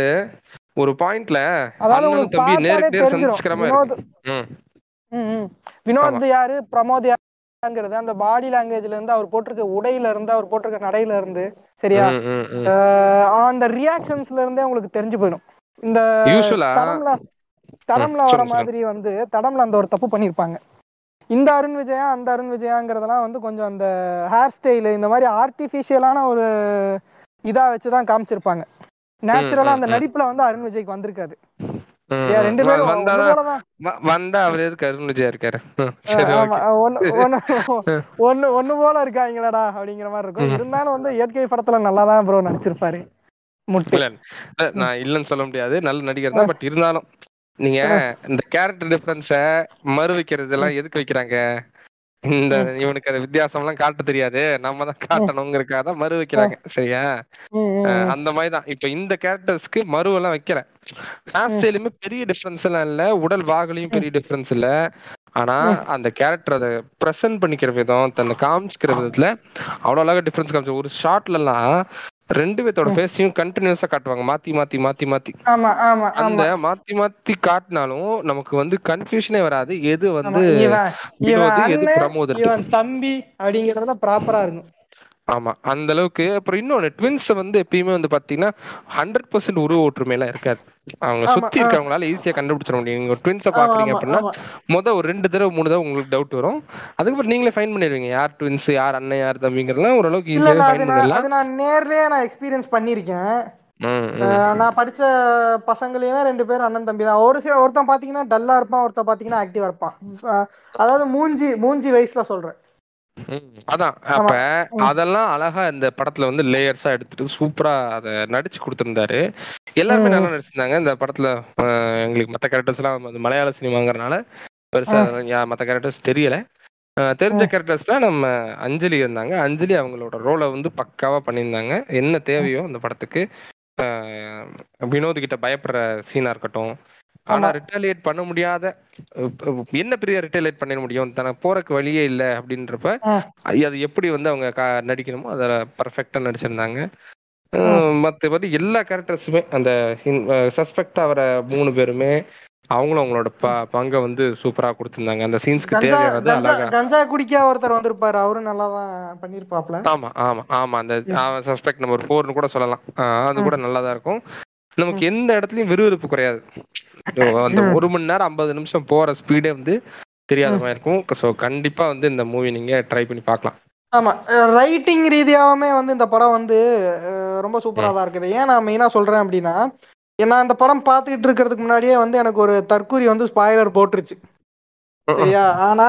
ஒரு பாயிண்ட்ல அதாவது தம்பி நேருக்கு நேர் சந்திச்சுக்கிற மாதிரி வினோத் யாரு? பிரமோத் யாருங்கிறது அந்த பாடி லாங்குவேஜ்ல இருந்து அவர் போட்டிருக்க உடையில இருந்து அவர் போட்டிருக்க நடையில இருந்து சரியா? அந்த ரியாக்ஷன்ஸ்ல இருந்தே உங்களுக்கு தெரிஞ்சு போயிடும். இந்த தடம்ல தடம்ல வர மாதிரி வந்து தடம்ல அந்த ஒரு தப்பு பண்ணிருப்பாங்க இந்த அருண் விஜயா அந்த அருண் விஜயாங்கிறதெல்லாம் வந்து கொஞ்சம் அந்த ஹேர் ஸ்டைலு இந்த மாதிரி ஆர்டிஃபிஷியலான ஒரு இதா வச்சுதான் காமிச்சிருப்பாங்க. நேச்சுரலா அந்த. நடிப்புல வந்து அருண் விஜய்க்கு வந்திருக்காது? ரெண்டு. பேரும் வந்தா அவர் எதுக்கு அருண் விஜயா இருக்காரு? ஒண்ணு ஒண்ணு போல இருக்காங்களடா அப்படிங்கிற மாதிரி இருக்கும். இருந்தாலும் வந்து இயற்கை படத்துல நல்லாதான் ப்ரோ நடிச்சிருப்பாரு. நான் இல்லைன்னு சொல்ல முடியாது. நல்ல நடிகர் தான் பட் இருந்தாலும் நீங்க இந்த கேரக்டர் டிஃபரன்ஸ மறு வைக்கிறது எல்லாம் எதுக்கு வைக்கிறாங்க? இந்த இவனுக்கு அது வித்தியாசம் எல்லாம் காட்ட தெரியாது. நம்ம தான் காட்டணுங்கிறதுக்காக தான் மறு வைக்கிறாங்க சரியா. அந்த மாதிரி தான். இப்ப இந்த கேரக்டர்ஸ்க்கு மறு எல்லாம் வைக்கிறேன். ஹேர் ஸ்டைலுமே பெரிய டிஃபரன்ஸ் எல்லாம் இல்ல. உடல் வாகுலையும் பெரிய டிஃபரன்ஸ் இல்ல. ஆனா அந்த கேரக்டர் அதை ப்ரெசென்ட் பண்ணிக்கிற விதம் தன்னை காமிச்சிக்கிற விதத்துல அவ்வளவு அழகா டிஃபரன்ஸ் காமிச்சு. ஒரு ஷார்ட்ல எல்லாம் ரெண்டு பேத்தோட ஃபேஸையும் கண்டினியூஸா காட்டுவாங்க. மாத்தி மாத்தி மாத்தி மாத்தி. ஆமா ஆமா அந்த மாத்தி மாத்தி காட்டினாலும் நமக்கு வந்து கன்ஃபியூஷனே வராது. எது. வந்து தம்பி அப்படிங்கறதுல ப்ராப்பரா இருக்கும் ஆமா அந்த அளவுக்கு. அப்புறம் இன்னொன்னு ட்வின்ஸ் வந்து எப்பயுமே வந்து பாத்தீங்கன்னா ஹண்ட்ரட் பர்சன்ட் உருவ ஒற்றுமை எல்லாம் இருக்காது. அவங்க சுத்தி. இருக்கவங்களால ஈஸியா கண்டுபிடிச்சிட முடியும். நீங்க ட்வின்ஸை பாக்குறீங்க அப்படின்னா. முத ஒரு ரெண்டு தடவை மூணு தடவை உங்களுக்கு டவுட் வரும். அதுக்கப்புறம் நீங்களே ஃபைன் பண்ணிடுவீங்க. யார் ட்வின்ஸ் யார் அண்ணன் யார் தம்பிங்கிறதுலாம் ஓரளவுக்கு ஈஸியா ஃபைன் பண்ணிடலாம். அது நான் நேர்லயே நான் எக்ஸ்பீரியன்ஸ் பண்ணிருக்கேன் நான் படிச்ச பசங்களையுமே ரெண்டு பேரும் அண்ணன் தம்பி தான். ஒரு சில ஒருத்தன் பாத்தீங்கன்னா டல்லா இருப்பான் ஒருத்தன் பாத்தீங்கன்னா ஆக்டிவா இருப்பான். அதாவது மூஞ்சி மூஞ்சி வயசுல சொல்றேன். அதான். அப்ப அதெல்லாம் அழகா இந்த படத்துல வந்து லேயர்ஸா எடுத்துட்டு சூப்பரா அத நடிச்சு கொடுத்திருந்தாரு. எல்லாருமே. நல்லா நடிச்சிருந்தாங்க. இந்த படத்துல எங்களுக்கு மத்த கேரக்டர்ஸ் எல்லாம் மலையாள சினிமாங்கிறனால பெருசா மத்த கேரக்டர்ஸ் தெரியல. தெரிஞ்ச கேரக்டர்ஸ்ல நம்ம அஞ்சலி இருந்தாங்க. அஞ்சலி அவங்களோட ரோலை வந்து பக்காவா பண்ணியிருந்தாங்க. என்ன தேவையோ அந்த படத்துக்கு வினோத் கிட்ட பயப்படுற சீனா இருக்கட்டும் ஆனா. ரிட்டாலியேட் பண்ண முடியாத என்ன பெரிய ரிட்டாலியேட் பண்ண முடியும்? தனக்கு போறக்கு வழியே இல்ல அப்படின்றப்ப. அது எப்படி வந்து அவங்க நடிக்கணுமோ அதை பர்ஃபெக்டா நடிச்சிருந்தாங்க. மத்தபடி எல்லா கேரக்டர்ஸுமே அந்த சஸ்பெக்ட் ஆகிற மூணு பேருமே அவங்களும் அவங்களோட ப- பங்கை வந்து சூப்பரா கொடுத்திருந்தாங்க. அந்த சீன்ஸ்க்கு தேவையானது அழகா. கஞ்சா குடிக்க ஒருத்தர் வந்திருப்பாரு. அவரும் நல்லா தான் பண்ணிருப்பாப்ல ஆமா ஆமா ஆமா. அந்த சஸ்பெக்ட் நம்பர் ஃபோர்னு கூட சொல்லலாம். அது கூட நல்லா தான் இருக்கும். நமக்கு எந்த இடத்துலயும் விறுவிறுப்பு குறையாது. அந்த ஒரு மணி நேரம் ஐம்பது நிமிஷம் போற ஸ்பீடே வந்து தெரியாத மாதிரி இருக்கும். ஸோ கண்டிப்பா வந்து இந்த மூவி நீங்க ட்ரை பண்ணி பார்க்கலாம். ஆமா. ரைட்டிங் ரீதியாவுமே வந்து இந்த படம் வந்து ரொம்ப சூப்பரா தான் இருக்குது. ஏன் நான் மெயினா சொல்றேன் அப்படின்னா நான் இந்த படம் பார்த்துக்கிட்டு இருக்கிறதுக்கு முன்னாடியே வந்து எனக்கு ஒரு தற்கூரி வந்து ஸ்பாய்லர் போட்டுருச்சு. சரியா? ஆனா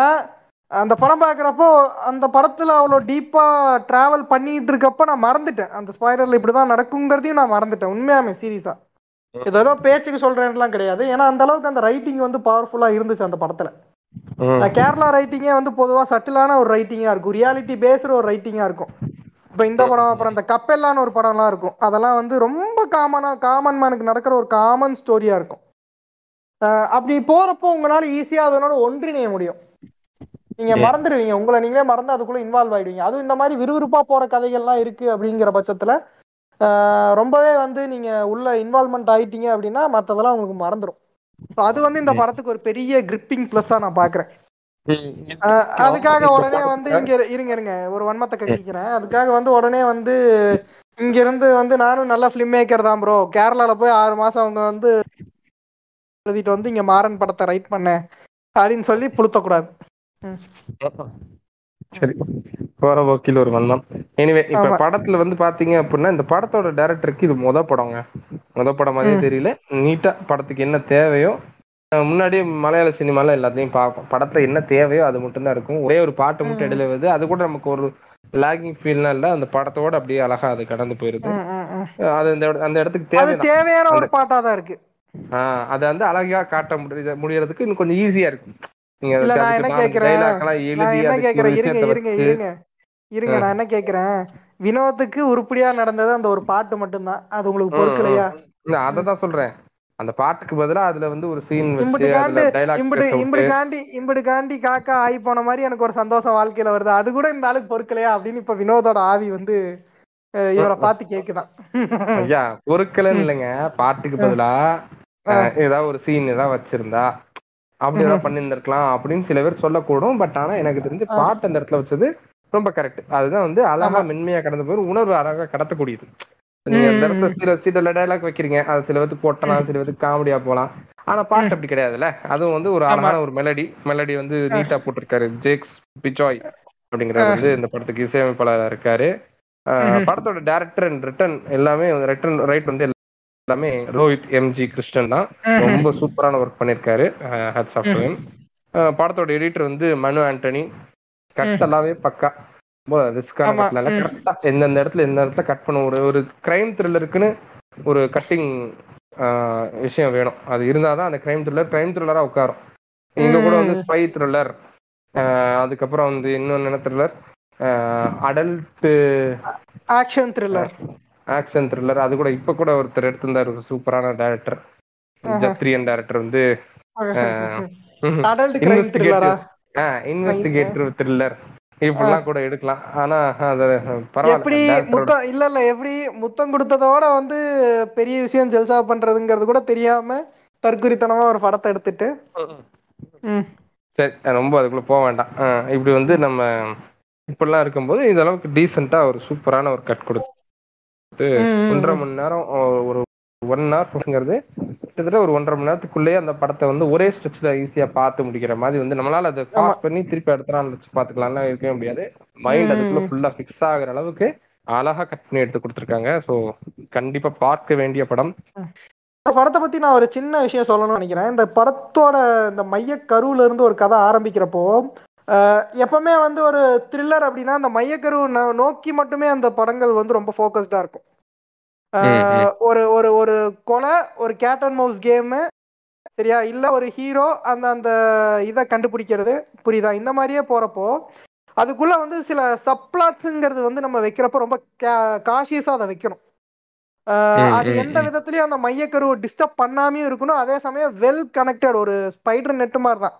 அந்த படம் பார்க்குறப்போ அந்த படத்துல அவ்வளோ டீப்பா டிராவல் பண்ணிட்டு இருக்கப்ப நான் மறந்துட்டேன். அந்த ஸ்பாய்லர்ல இப்படிதான் நடக்குங்கிறதையும் நான் மறந்துட்டேன். உண்மையாமே சீரியஸா ஏதோ பேச்சுக்கு சொல்றேன்லாம் கிடையாது. ஏன்னா அந்த அளவுக்கு அந்த ரைட்டிங் வந்து பவர்ஃபுல்லா இருந்துச்சு அந்த படத்துல. கேரளா ரைட்டிங்கே வந்து பொதுவா சட்டிலான ஒரு ரைட்டிங்கா இருக்கும். ரியாலிட்டி பேஸ்டு ஒரு ரைட்டிங்கா இருக்கும். இப்போ இந்த படம் அப்புறம் இந்த கப்பெல்லான்னு ஒரு படம்லாம் இருக்கும். அதெல்லாம் வந்து ரொம்ப காமனா காமன் மேனுக்கு நடக்கிற ஒரு காமன் ஸ்டோரியா இருக்கும். அப்படி போறப்போ உங்களால ஈஸியா அதனோட ஒன்றிணைய முடியும். நீங்க. மறந்துடுவீங்க. உங்களை நீங்களே மறந்து அதுக்குள்ள இன்வால்வ் ஆயிடுவீங்க. அதுவும் இந்த மாதிரி விறுவிறுப்பா போற கதைகள்லாம் இருக்கு அப்படிங்கிற பட்சத்துல ஆஹ் ரொம்பவே வந்து நீங்க உள்ள இன்வால்மெண்ட் ஆயிட்டீங்க அப்படின்னா மத்ததெல்லாம் உங்களுக்கு மறந்துடும் அது வந்து இந்த படத்துக்கு ஒரு பெரிய கிரிப்பிங் பிளஸ்ஸா நான் பாக்குறேன். அதுக்காக உடனே வந்து இங்க இரு- இருங்க இருங்க. ஒரு வன்மத்தை கக்கிக்கிறேன். அதுக்காக வந்து உடனே வந்து இங்க இருந்து வந்து நானும் நல்ல ஃபிலிம் மேக்கர் தான் ப்ரோ கேரளால போய் ஆறு மாசம் அவங்க வந்து எழுதிட்டு வந்து இங்க மாறன் படத்தை ரைட் பண்ணேன். அப்படின்னு சொல்லி புளுத்தக்கூடாது. சரி. போற போக்கில் ஒரு வண்ணம் எனிவே இப்ப. படத்துல வந்து பாத்தீங்க அப்படின்னா இந்த படத்தோட டைரக்டருக்கு இது முத படங்க. முத படம் மாதிரியே தெரியல. நீட்டா படத்துக்கு என்ன தேவையோ முன்னாடியே மலையாள சினிமால எல்லாத்தையும் பார்ப்போம் படத்துல என்ன தேவையோ அது மட்டும் தான் இருக்கும். ஒரே ஒரு பாட்டு மட்டும் இடையில வருது. அது கூட நமக்கு ஒரு லாகிங் ஃபீல்லாம் இல்ல அந்த படத்தோட அப்படியே அழகா அது கடந்து போயிருது. அது அந்த அந்த இடத்துக்கு தேவை தேவையான ஒரு பாட்டா தான் இருக்கு. ஆஹ் அது வந்து அழகா காட்ட முடிய முடியறதுக்கு இன்னும் கொஞ்சம் ஈஸியா இருக்கும். இல்ல, நான் என்ன கேக்குறேன்? இருங்க இருங்க இருங்க. இருங்க நான் என்ன கேக்குறேன்? வினோத்துக்கு உருப்படியா நடந்தது அந்த ஒரு பாட்டு மட்டும்தான். அது உங்களுக்கு பொறுக்கலையா? இல்ல அததான் சொல்றேன். அந்த பாட்டுக்கு பதிலா அதுல வந்து ஒரு சீன் இம்புட்டு வச்சு காண்டு அதுல டைலாக் இம்புட்டு இம்புட்டு காண்டி இம்புட்டு காண்டி காக்கா ஆகி போன மாதிரி எனக்கு ஒரு சந்தோஷம் வாழ்க்கையில வருது. அது கூட இந்த ஆளுக்கு பொறுக்கலையா அப்படின்னு இப்ப வினோதோட ஆவி வந்து இவரை பார்த்து கேக்குதான். ஐயா பொருட்கலன்னு இல்லைங்க. பாட்டுக்கு பதிலா ஏதாவது ஒரு சீன் ஏதாவது வச்சிருந்தா அப்படி ஏதாவது பண்ணியிருந்திருக்கலாம் அப்படின்னு சில பேர் சொல்லக்கூடும். பட் ஆனா எனக்கு தெரிஞ்சு பாட்டு அந்த இடத்துல வச்சது ரொம்ப கரெக்ட் அதுதான் வந்து அழகா மென்மையா கடந்து போய் உணர்வு அழகா கடத்தக்கூடியது. நீங்க அந்த இடத்துல சில சில டைலாக் வைக்கிறீங்க. அது சில பேருக்கு போட்டலாம் சில பேருக்கு காமெடியா போலாம் ஆனா பாட்டு அப்படி கிடையாதுல்ல. அதுவும் வந்து ஒரு அழகான ஒரு மெலடி மெலடி வந்து நீட்டா போட்டிருக்காரு. ஜேக்ஸ் பிஜாய் அப்படிங்கிறவர் வந்து இந்த படத்துக்கு இசையமைப்பாளர் இருக்காரு. படத்தோட டேரக்டர் அண்ட் ரிட்டன் எல்லாமே ரிட்டன் ரைட் வந்து எல்லாமே ரோஹித் எம்ஜி கிருஷ்ணன் தான். ரொம்ப சூப்பரான ஒர்க் பண்ணிருக்காரு. ஹேட்ஸ் ஆஃப் படத்தோட எடிட்டர் வந்து மனு ஆண்டனி. கட் எல்லாமே பக்கா. ரொம்ப ரிஸ்கான கரெக்டா எந்தெந்த இடத்துல எந்த இடத்துல கட் பண்ண ஒரு ஒரு கிரைம் த்ரில்லருக்குன்னு ஒரு கட்டிங் விஷயம் வேணும். அது இருந்தாதான் அந்த கிரைம் த்ரில்லர் கிரைம் த்ரில்லரா உட்காரும். இங்க கூட வந்து ஸ்பை த்ரில்லர் அதுக்கப்புறம் வந்து இன்னொன்னு என்ன thriller adult action thriller action thriller அது கூட இப்ப கூட ஒருத்தர் எடுத்திருந்தாரு ஒரு சூப்பரான டைரக்டர் ஜத்ரியன் டைரக்டர் வந்து அடல்ட் கிரைம் த்ரில்லரா இப்படிலாம் கூட எடுக்கலாம். ஆனா அது எப்படி பரவாயில்ல முத்தம் இல்ல இல்ல எப்படி முத்தம் கொடுத்ததோட வந்து பெரிய விஷயம் ஜெல்சா பண்றதுங்கிறது கூட தெரியாம தற்குறித்தனமா ஒரு படத்தை எடுத்துட்டு. சரி ரொம்ப அதுக்குள்ள போக வேண்டாம். இப்படி வந்து நம்ம இப்படிலாம் இருக்கும்போது இந்த அளவுக்கு டீசெண்டா ஒரு சூப்பரான ஒரு கட் கொடுத்து ம், ஒன்றரை. மணி நேரம் ஒரு ஒன் ஹவர்ங்கிறது கிட்டத்தட்ட ஒரு ஒன்றரை மணி நேரத்துக்குள்ளேயே அந்த படத்தை வந்து ஒரே ஸ்ட்ரெச்ல ஈஸியா பார்த்து முடிக்கிற மாதிரி வந்து நம்மளால அதை பாஸ் பண்ணி திருப்பி அடுத்த நாள் வச்சு பாத்துக்கலாம்லாம் இருக்கவே முடியாது. மைண்ட் அதுக்குள்ள ஃபுல்லா ஃபிக்ஸ் ஆகுற அளவுக்கு அழகா கட் பண்ணி எடுத்து கொடுத்துருக்காங்க. ஸோ கண்டிப்பா பார்க்க வேண்டிய படம். இந்த படத்தை பத்தி நான் ஒரு சின்ன விஷயம் சொல்லணும்னு நினைக்கிறேன். இந்த படத்தோட இந்த மைய கருவுல இருந்து ஒரு கதை ஆரம்பிக்கிறப்போ எப்பவுமே வந்து ஒரு த்ரில்லர் அப்படின்னா அந்த மையக்கரு நோக்கி மட்டுமே அந்த படங்கள் வந்து ரொம்ப ஃபோக்கஸ்டா இருக்கும். ஒரு ஒரு ஒரு கொலை ஒரு கேட் அண்ட் மவுஸ் கேமு சரியா? இல்ல ஒரு ஹீரோ அந்த அந்த இதை கண்டுபிடிக்கிறது. புரியுதா? இந்த மாதிரியே போறப்போ அதுக்குள்ள வந்து சில சப்ளாட்ஸுங்கிறது வந்து நம்ம வைக்கிறப்போ ரொம்ப காஷியஸா அதை வைக்கணும். அது எந்த. விதத்துலயும் அந்த மையக்கருவை டிஸ்டர்ப் பண்ணாமையும் இருக்கணும். அதே சமயம் வெல் கனெக்டட் ஒரு ஸ்பைடர் நெட் மாதிரி தான்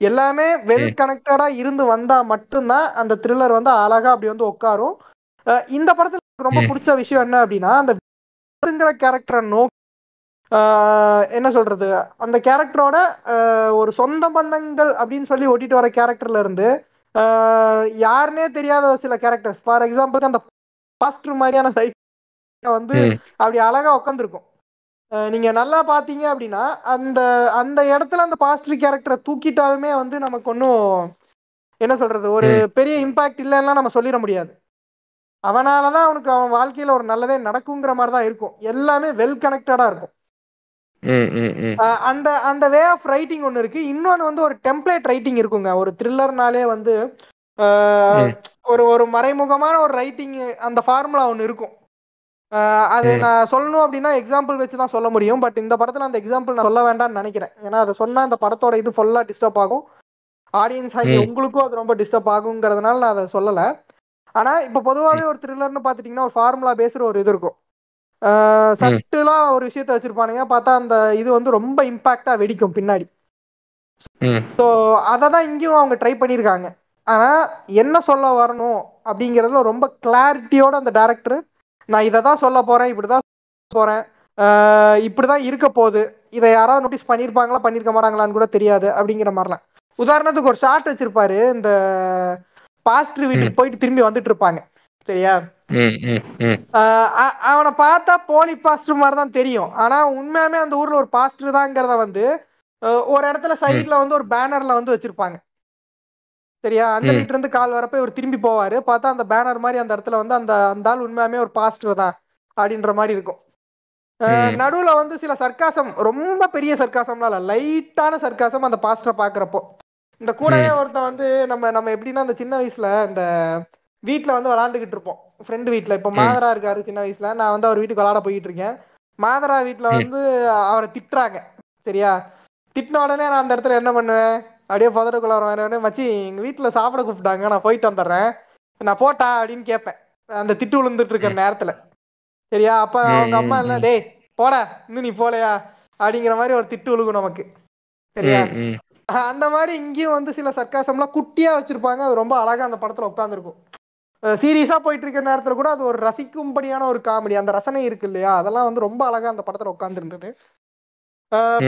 எல்லாமே வெல். கனெக்டடா இருந்து வந்தா மட்டும்தான் அந்த த்ரில்லர் வந்து அழகா அப்படி வந்து உட்காரும். இந்த படத்துல எனக்கு ரொம்ப. பிடிச்ச விஷயம் என்ன அப்படின்னா அந்த கேரக்டரை நோ ஆஹ் என்ன சொல்றது? அந்த கேரக்டரோட ஒரு சொந்த பந்தங்கள் அப்படின்னு சொல்லி ஓட்டிட்டு வர கேரக்டர்ல இருந்து ஆஹ் யாருன்னே தெரியாத சில கேரக்டர்ஸ் ஃபார் எக்ஸாம்பிள் அந்த பாஸ்டர் மாதிரியான சைட் வந்து. அப்படி அழகா உட்காந்துருக்கும் நீங்க நல்லா பாத்தீங்க அப்படின்னா அந்த அந்த இடத்துல அந்த பாஸ்டர் கேரக்டரை தூக்கிட்டாலுமே வந்து நமக்கு ஒன்றும் என்ன சொல்றது? ஒரு பெரிய இம்பாக்ட் இல்லைன்னா நம்ம சொல்லிட முடியாது. அவனாலதான் அவனுக்கு அவன் வாழ்க்கையில ஒரு நல்லதே நடக்குங்கிற மாதிரி தான் இருக்கும். எல்லாமே வெல் கனெக்டடா இருக்கும். அந்த அந்த வே ஆஃப் ரைட்டிங் ஒன்று இருக்கு. இன்னொன்று வந்து ஒரு டெம்ப்ளேட் ரைட்டிங் இருக்குங்க. ஒரு த்ரில்லர்னாலே வந்து. ஒரு ஒரு மறைமுகமான ஒரு ரைட்டிங் அந்த ஃபார்முலா ஒன்று இருக்கும். அது. நான் சொல்லணும் அப்படின்னா எக்ஸாம்பிள் வச்சு தான் சொல்ல முடியும். பட் இந்த படத்துல அந்த எக்ஸாம்பிள் நான் சொல்ல வேண்டாம்னு நினைக்கிறேன். ஏன்னா அதை சொன்னா அந்த படத்தோட இது ஃபுல்லா டிஸ்டர்ப் ஆகும். ஆடியன்ஸ் ஆகி. உங்களுக்கும் அது ரொம்ப டிஸ்டர்ப் ஆகுங்கிறதுனால நான் அதை சொல்லல. ஆனா இப்ப பொதுவாகவே ஒரு த்ரில்லர்னு பாத்துட்டீங்கன்னா ஒரு ஃபார்முலா பேசுற ஒரு இது இருக்கும். சட்டுலா ஒரு விஷயத்த வச்சிருப்பானுங்க. பார்த்தா அந்த இது வந்து ரொம்ப இம்பாக்டா வெடிக்கும் பின்னாடி. ஸோ அதை தான் இங்கேயும் அவங்க ட்ரை பண்ணியிருக்காங்க ஆனா என்ன சொல்ல வரணும் அப்படிங்கறதுல ரொம்ப கிளாரிட்டியோட அந்த டேரக்டர் நான் இதை தான் சொல்ல போறேன் இப்படிதான் போறேன். இப்படிதான் இருக்க போகுது. இதை யாராவது நோட்டீஸ் பண்ணியிருப்பாங்களா பண்ணியிருக்க மாட்டாங்களான்னு கூட தெரியாது அப்படிங்கிற மாதிரிலாம். உதாரணத்துக்கு ஒரு ஷார்ட் வச்சிருப்பாரு இந்த பாஸ்டர் வீட்டுக்கு போயிட்டு திரும்பி வந்துட்டு இருப்பாங்க சரியா அவனை பார்த்தா போலி பாஸ்டர் மாதிரி தான் தெரியும். ஆனா உண்மையாவே அந்த ஊர்ல ஒரு பாஸ்டர் தாங்கிறத வந்து ஒரு இடத்துல சைட்ல வந்து ஒரு பேனர்ல வந்து வச்சிருப்பாங்க. சரியா? அந்த. வீட்டுல இருந்து கால் வரப்ப இவர் திரும்பி போவாரு. பார்த்தா அந்த பேனர் மாதிரி அந்த இடத்துல வந்து அந்த அந்த ஆள் உண்மையாமே ஒரு பாஸ்டர் தான் அப்படின்ற மாதிரி இருக்கும். நடுவுல வந்து சில சர்க்காசம் ரொம்ப பெரிய சர்க்காசம்லாம் இல்ல லைட்டான சர்க்காசம் அந்த பாஸ்டரை பாக்குறப்போ இந்த கூடவே ஒருத்தன் வந்து நம்ம நம்ம எப்படின்னா அந்த சின்ன வயசுல இந்த வீட்ல வந்து விளாண்டுகிட்டு இருப்போம். ஃப்ரெண்டு வீட்ல. இப்ப. மாதரா இருக்காரு சின்ன வயசுல. நான் வந்து அவர் வீட்டுக்கு விளாட போயிட்டு இருக்கேன். மாதரா வீட்ல ம். வந்து அவரை திட்டுறாங்க. சரியா? திட்டின உடனே நான் அந்த இடத்துல என்ன பண்ணுவேன்? அப்படியே பதறக்குள்ள வரேன் மச்சி எங்க வீட்டுல சாப்பிட கூப்பிட்டாங்க. நான் போயிட்டு வந்துடுறேன். நான் போட்டா அப்படின்னு கேட்பேன். அந்த திட்டு விழுந்துட்டு இருக்கிற நேரத்துல. சரியா? அப்ப அவங்க அம்மா இல்ல. டேய் போடா. இன்னும் நீ போலையா? அப்படிங்கிற மாதிரி ஒரு திட்டு விழுகும் நமக்கு. சரியா? அந்த மாதிரி இங்கேயும் வந்து சில சர்க்காசம்லாம் குட்டியா வச்சிருப்பாங்க. அது ரொம்ப அழகா அந்த படத்துல உட்காந்துருக்கும் சீரியஸா போயிட்டு இருக்க நேரத்துல கூட அது ஒரு ரசிக்கும்படியான ஒரு காமெடி. அந்த ரசனை இருக்கு இல்லையா? அதெல்லாம் வந்து ரொம்ப அழகா அந்த படத்துல உட்காந்துருந்தது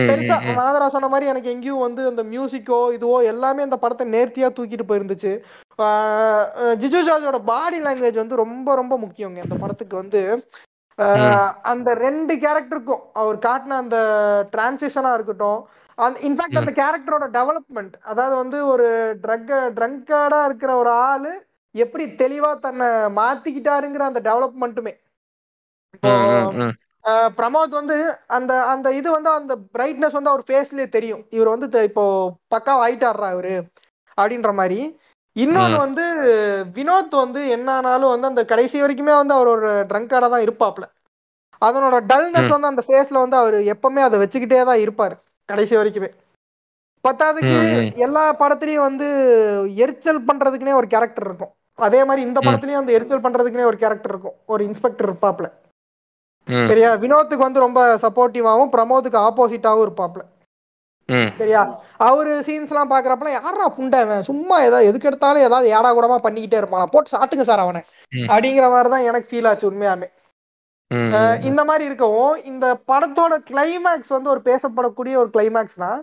பெருசா. மாதரா சொன்ன மாதிரி எனக்கு எங்கேயும் வந்து அந்த மியூசிக்கோ இதுவோ எல்லாமே அந்த படத்தை நேர்த்தியா தூக்கிட்டு போயிருந்துச்சு. ஜிஜு ஜார்ஜோட பாடி லாங்குவேஜ் வந்து ரொம்ப ரொம்ப முக்கியங்க. இந்த படத்துக்கு வந்து அந்த ரெண்டு கேரக்டருக்கும் அவர் காட்டின அந்த டிரான்சிஷனா இருக்கட்டும் அந்த இன்ஃபேக்ட் அந்த கேரக்டரோட டெவலப்மெண்ட் அதாவது வந்து ஒரு ட்ரக் ட்ரங்கர்டா இருக்கிற ஒரு ஆளு எப்படி தெளிவா தன்னை மாத்திக்கிட்டாருங்கிற அந்த டெவலப்மெண்ட்டுமே பிரமோத் வந்து அந்த அந்த இது வந்து அந்த பிரைட்னஸ் வந்து அவர் ஃபேஸ்லயே தெரியும். இவர் வந்து இப்போ பக்கா ஆயிட்டாடுறா இவரு அப்படின்ற மாதிரி. இன்னொன்னு ம். வந்து வினோத் வந்து என்ன ஆனாலும் வந்து அந்த கடைசி வரைக்குமே வந்து அவர் ஒரு ட்ரங்கார்டா தான் இருப்பாப்ல. அதனோட டல்னஸ். வந்து அந்த ஃபேஸ்ல வந்து அவர் எப்பவுமே அதை வச்சுக்கிட்டே தான் இருப்பாரு. கடைசி வரைக்குமே பத்தாவதுக்கு. எல்லா படத்துலயும் வந்து எரிச்சல் பண்றதுக்குனே ஒரு கேரக்டர் இருக்கும் அதே மாதிரி இந்த. படத்துலயும் அந்த எரிச்சல் பண்றதுக்குனே ஒரு கேரக்டர் இருக்கும் ஒரு இன்ஸ்பெக்டர் இருப்பாப்ல. சரியா வினோத்துக்கு வந்து ரொம்ப சப்போர்ட்டிவாவும் பிரமோதுக்கு ஆப்போசிட்டாவும் இருப்பாப்ல. சரியா அவரு சீன்ஸ் எல்லாம் பாக்குறப்பல யாரா புண்டவன் சும்மா ஏதாவது எதுக்கு எடுத்தாலும் ஏதாவது ஏடா கூடமா பண்ணிக்கிட்டே இருப்பான் போட்டு சாத்துங்க சார் அவனை. அப்படிங்கிற மாதிரி தான் எனக்கு ஃபீல் ஆச்சு உண்மையாமே. இந்த மாதிரி இருக்கவும் இந்த படத்தோட கிளைமேக்ஸ் வந்து ஒரு பேசப்படக்கூடிய ஒரு கிளைமேக்ஸ் தான்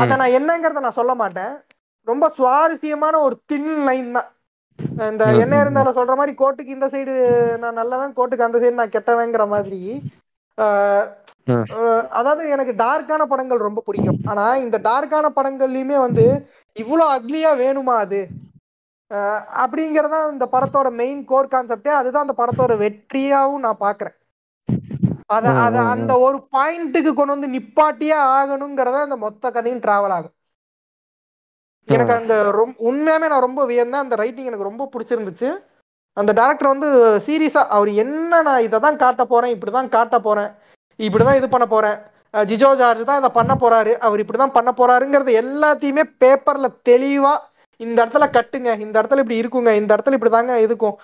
அதை. நான் என்னங்கறத நான் சொல்ல மாட்டேன். ரொம்ப சுவாரஸ்யமான ஒரு தின் லைன் தான். இந்த என்ன இருந்தாலும் சொல்ற மாதிரி கோட்டுக்கு இந்த சைடு நான் நல்லவன் கோட்டுக்கு அந்த சைடு நான் கெட்டவங்கிற மாதிரி அதாவது எனக்கு டார்க்கான படங்கள் ரொம்ப பிடிக்கும். ஆனா இந்த டார்க்கான படங்கள்லயுமே வந்து இவ்வளவு அக்லியா வேணுமா அது? அப்படிங்கறதா இந்த படத்தோட மெயின் கோர் கான்செப்டே அதுதான் அந்த படத்தோட வெற்றியாவும் நான் பாக்குறேன். அத அத அந்த ஒரு பாயிண்ட்டுக்கு கொண்டு வந்து நிப்பாட்டியே ஆகணுங்கிறத அந்த மொத்த கதையும் டிராவல் ஆகும். எனக்கு அந்த ரொம்ப உண்மையாவே நான் ரொம்ப வியந்தேன். அந்த ரைட்டிங் எனக்கு ரொம்ப பிடிச்சிருந்துச்சு. அந்த டேரக்டர் வந்து சீரியஸா அவர் என்ன நான் இதை தான் காட்ட போறேன் இப்படிதான் காட்ட போறேன் இப்படிதான் இது பண்ண போறேன் ஜிஜோ ஜார்ஜ் தான் இதை பண்ண போறாரு அவர் இப்படிதான் பண்ண போறாருங்கிறது எல்லாத்தையுமே பேப்பர்ல தெளிவா இந்த இடத்துல கட்டுங்க இந்த இடத்துல இப்படி இருக்குங்க இந்த இடத்துல இப்படி தாங்க இருக்கும்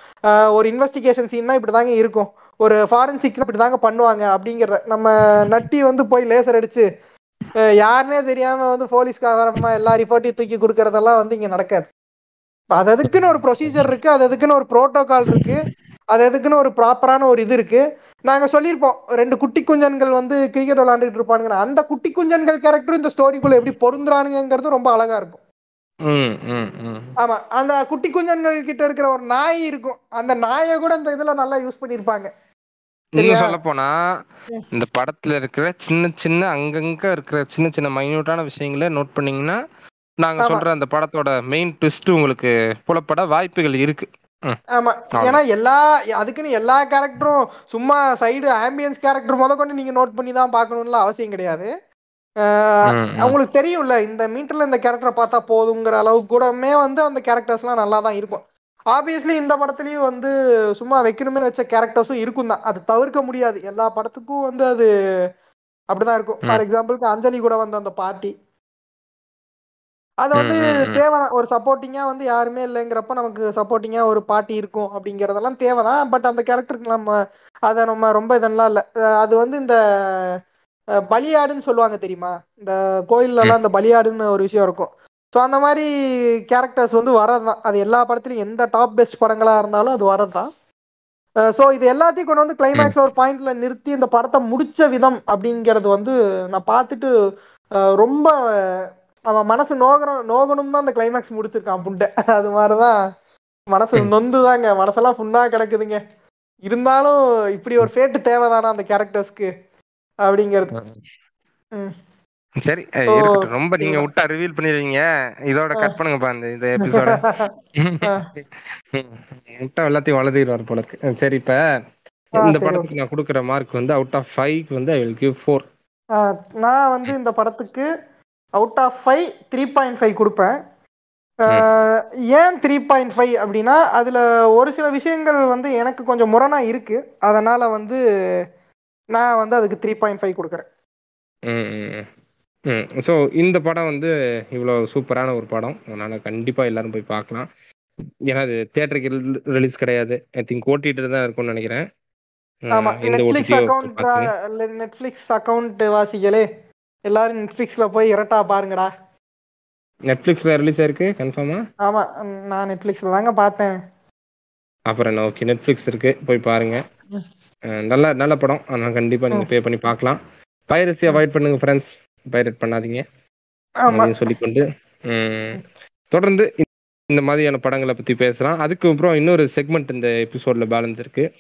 ஒரு இன்வெஸ்டிகேஷன் சீன்னா இப்படி தாங்க இருக்கும். ஒரு ஃபாரன்சிக் இப்படி தாங்க பண்ணுவாங்க அப்படிங்கிற நம்ம நட்டி வந்து போய் லேசர் அடிச்சு யாருனே தெரியாம வந்து போலீஸ்காரமா எல்லா ரிப்போர்ட்டையும் தூக்கி கொடுக்கறதெல்லாம் வந்து இங்க நடக்காது. அது அதுக்குன்னு ஒரு ப்ரொசீஜர் இருக்கு அது அதுக்குன்னு ஒரு ப்ரோட்டோகால் இருக்கு அது அதுக்குன்னு ஒரு ப்ராப்பரான ஒரு இது இருக்கு. நாங்க சொல்லியிருப்போம் ரெண்டு குட்டி குஞ்சன்கள் வந்து கிரிக்கெட் விளையாண்டுட்டு இருப்பானுங்க அந்த குட்டி குஞ்சன்கள் கேரக்டரும் இந்த ஸ்டோரிக்குள்ள எப்படி பொருந்துறானுங்கிறது ரொம்ப அழகா இருக்கும். ஆமா அந்த குட்டி குஞ்சன்கள் கிட்ட இருக்கிற ஒரு நாய் இருக்கும் அந்த நாயை கூட இந்த இதுல நல்லா யூஸ் பண்ணிருப்பாங்க? இன்னும் சொல்ல போனா. இந்த படத்துல இருக்கிற சின்ன சின்ன அங்கங்க இருக்கிற சின்ன சின்ன மைன்யூட்டான விஷயங்களை நோட் பண்ணீங்கன்னா நாங்க. சொல்ற அந்த படத்தோட மெயின் ட்விஸ்ட் உங்களுக்கு புலப்பட வாய்ப்புகள் இருக்கு. ஆமா. ஏன்னா எல்லா அதுக்குன்னு எல்லா கேரக்டரும் சும்மா சைடு ஆம்பியன்ஸ் கேரக்டர் முத கொண்டு நீங்க நோட் பண்ணி தான் பார்க்கணும்ல அவசியம் கிடையாது. அவங்களுக்கு தெரியும்ல இந்த மீட்டர்ல இந்த கேரக்டரை பார்த்தா போதுங்கிற அளவுக்கு கூடமே வந்து அந்த கேரக்டர்ஸ்லாம் நல்லா தான் இருக்கும். ஆப்வியஸ்லி இந்த படத்துலயும் வந்து சும்மா வைக்கணுமே வச்ச கேரக்டர்ஸும் இருக்கும் தான். அது தவிர்க்க முடியாது. எல்லா படத்துக்கும் வந்து அது அப்படிதான் இருக்கும். ஃபார் எக்ஸாம்பிளுக்கு அஞ்சலி கூட வந்த அந்த பார்ட்டி அது வந்து. தேவைதான் ஒரு சப்போர்ட்டிங்கா வந்து யாருமே இல்லைங்கிறப்ப நமக்கு சப்போர்ட்டிங்கா ஒரு பாட்டி இருக்கும் அப்படிங்கறதெல்லாம் தேவைதான். பட் அந்த கேரக்டருக்கு நம்ம அதை நம்ம ரொம்ப இதெல்லாம் இல்ல. அது வந்து இந்த பலியாடுன்னு சொல்லுவாங்க தெரியுமா? இந்த கோயில்ல எல்லாம் இந்த பலியாடுன்னு ஒரு விஷயம் இருக்கும். ஸோ அந்த மாதிரி கேரக்டர்ஸ் வந்து வரதுதான் அது எல்லா படத்துலயும் எந்த டாப் பெஸ்ட் படங்களா இருந்தாலும் அது வரதுதான் ஸோ இது எல்லாத்தையும் கொண்டு வந்து கிளைமேக்ஸ்ல ஒரு பாயிண்ட்ல நிறுத்தி இந்த படத்தை முடிச்ச விதம் அப்படிங்கிறது வந்து நான் பார்த்துட்டு ரொம்ப அவன் மனசு நோகணும் நோகணும் தான் அந்த கிளைமேக்ஸ் முடிச்சிருக்கான் புண்டை. அது மாதிரிதான் மனசு நொந்துதாங்க. மனசெல்லாம் புண்ணா கிடக்குதுங்க. இருந்தாலும் இப்படி ஒரு ஃபேட்டு தேவைதானா அந்த கேரக்டர்ஸ்க்கு அப்படிங்கிறது. சரி ரொம்ப நீங்க. விட்டா ரிவீல் பண்ணிடுவீங்க. இதோட. கட் பண்ணுங்கப்பா இந்த இந்த எபிசோட விட்டா எல்லாத்தையும் வளர்த்திடுவார் போல இருக்கு சரி இப்ப இந்த படத்துக்கு நான் கொடுக்குற மார்க் வந்து அவுட் ஆஃப் ஃபைவ் வந்து ஐ வில் கிவ் ஃபோர் நான் வந்து இந்த படத்துக்கு out of five three point five கொடுப்பேன். ஏன் த்ரீ பாயிண்ட் ஃபைவ் அப்படின்னா அதில் ஒரு சில விஷயங்கள் வந்து எனக்கு கொஞ்சம் முரணா இருக்கு. அதனால வந்து நான் வந்து அதுக்கு த்ரீ பாயிண்ட் ஃபைவ் கொடுக்குறேன். ம் ஸோ இந்த படம் வந்து இவ்வளோ சூப்பரான ஒரு படம். அதனால கண்டிப்பாக எல்லாரும் போய் பார்க்கலாம். ஏன்னா அது தேட்டருக்கு ரிலீஸ் கிடையாது. ஐ திங்க் ஓட்டிட்டு தான் இருக்கும்னு நினைக்கிறேன். ஆமா நெட்ஃபிளிக்ஸ் அக்கௌண்ட் பார்த்துங்க. நெட்ஃபிளிக்ஸ் அக்கௌண்ட் வாசிகளே எல்லாரும் நெட்ஃபிளிக்ஸ்ல போய் இரட்டா பாருங்கடா. நெட்ஃப்ளிக்ஸில் ரிலீஸ் ஆயிருக்கு கன்ஃபார்மா ஆமா நான் நெட்ஃபிளிக்ஸ்ல தாங்க பார்த்தேன். அப்புறம் ஓகே நெட்ஃப்ளிக்ஸ் இருக்கு போய் பாருங்க. நல்ல நல்ல படம். அதனால கண்டிப்பாக நீங்கள் பே பண்ணி பார்க்கலாம் பைரசி அவாய்ட் பண்ணுங்க ஃப்ரெண்ட்ஸ் பைரட் பண்ணாதீங்க. சொல்லிக்கொண்டு தொடர்ந்து இந்த- மாதிரியான படங்களை பத்தி பேசலாம். அதுக்கு அப்புறம் இன்னொரு செக்மெண்ட் இந்த எபிசோட்ல பேலன்ஸ் இருக்கு.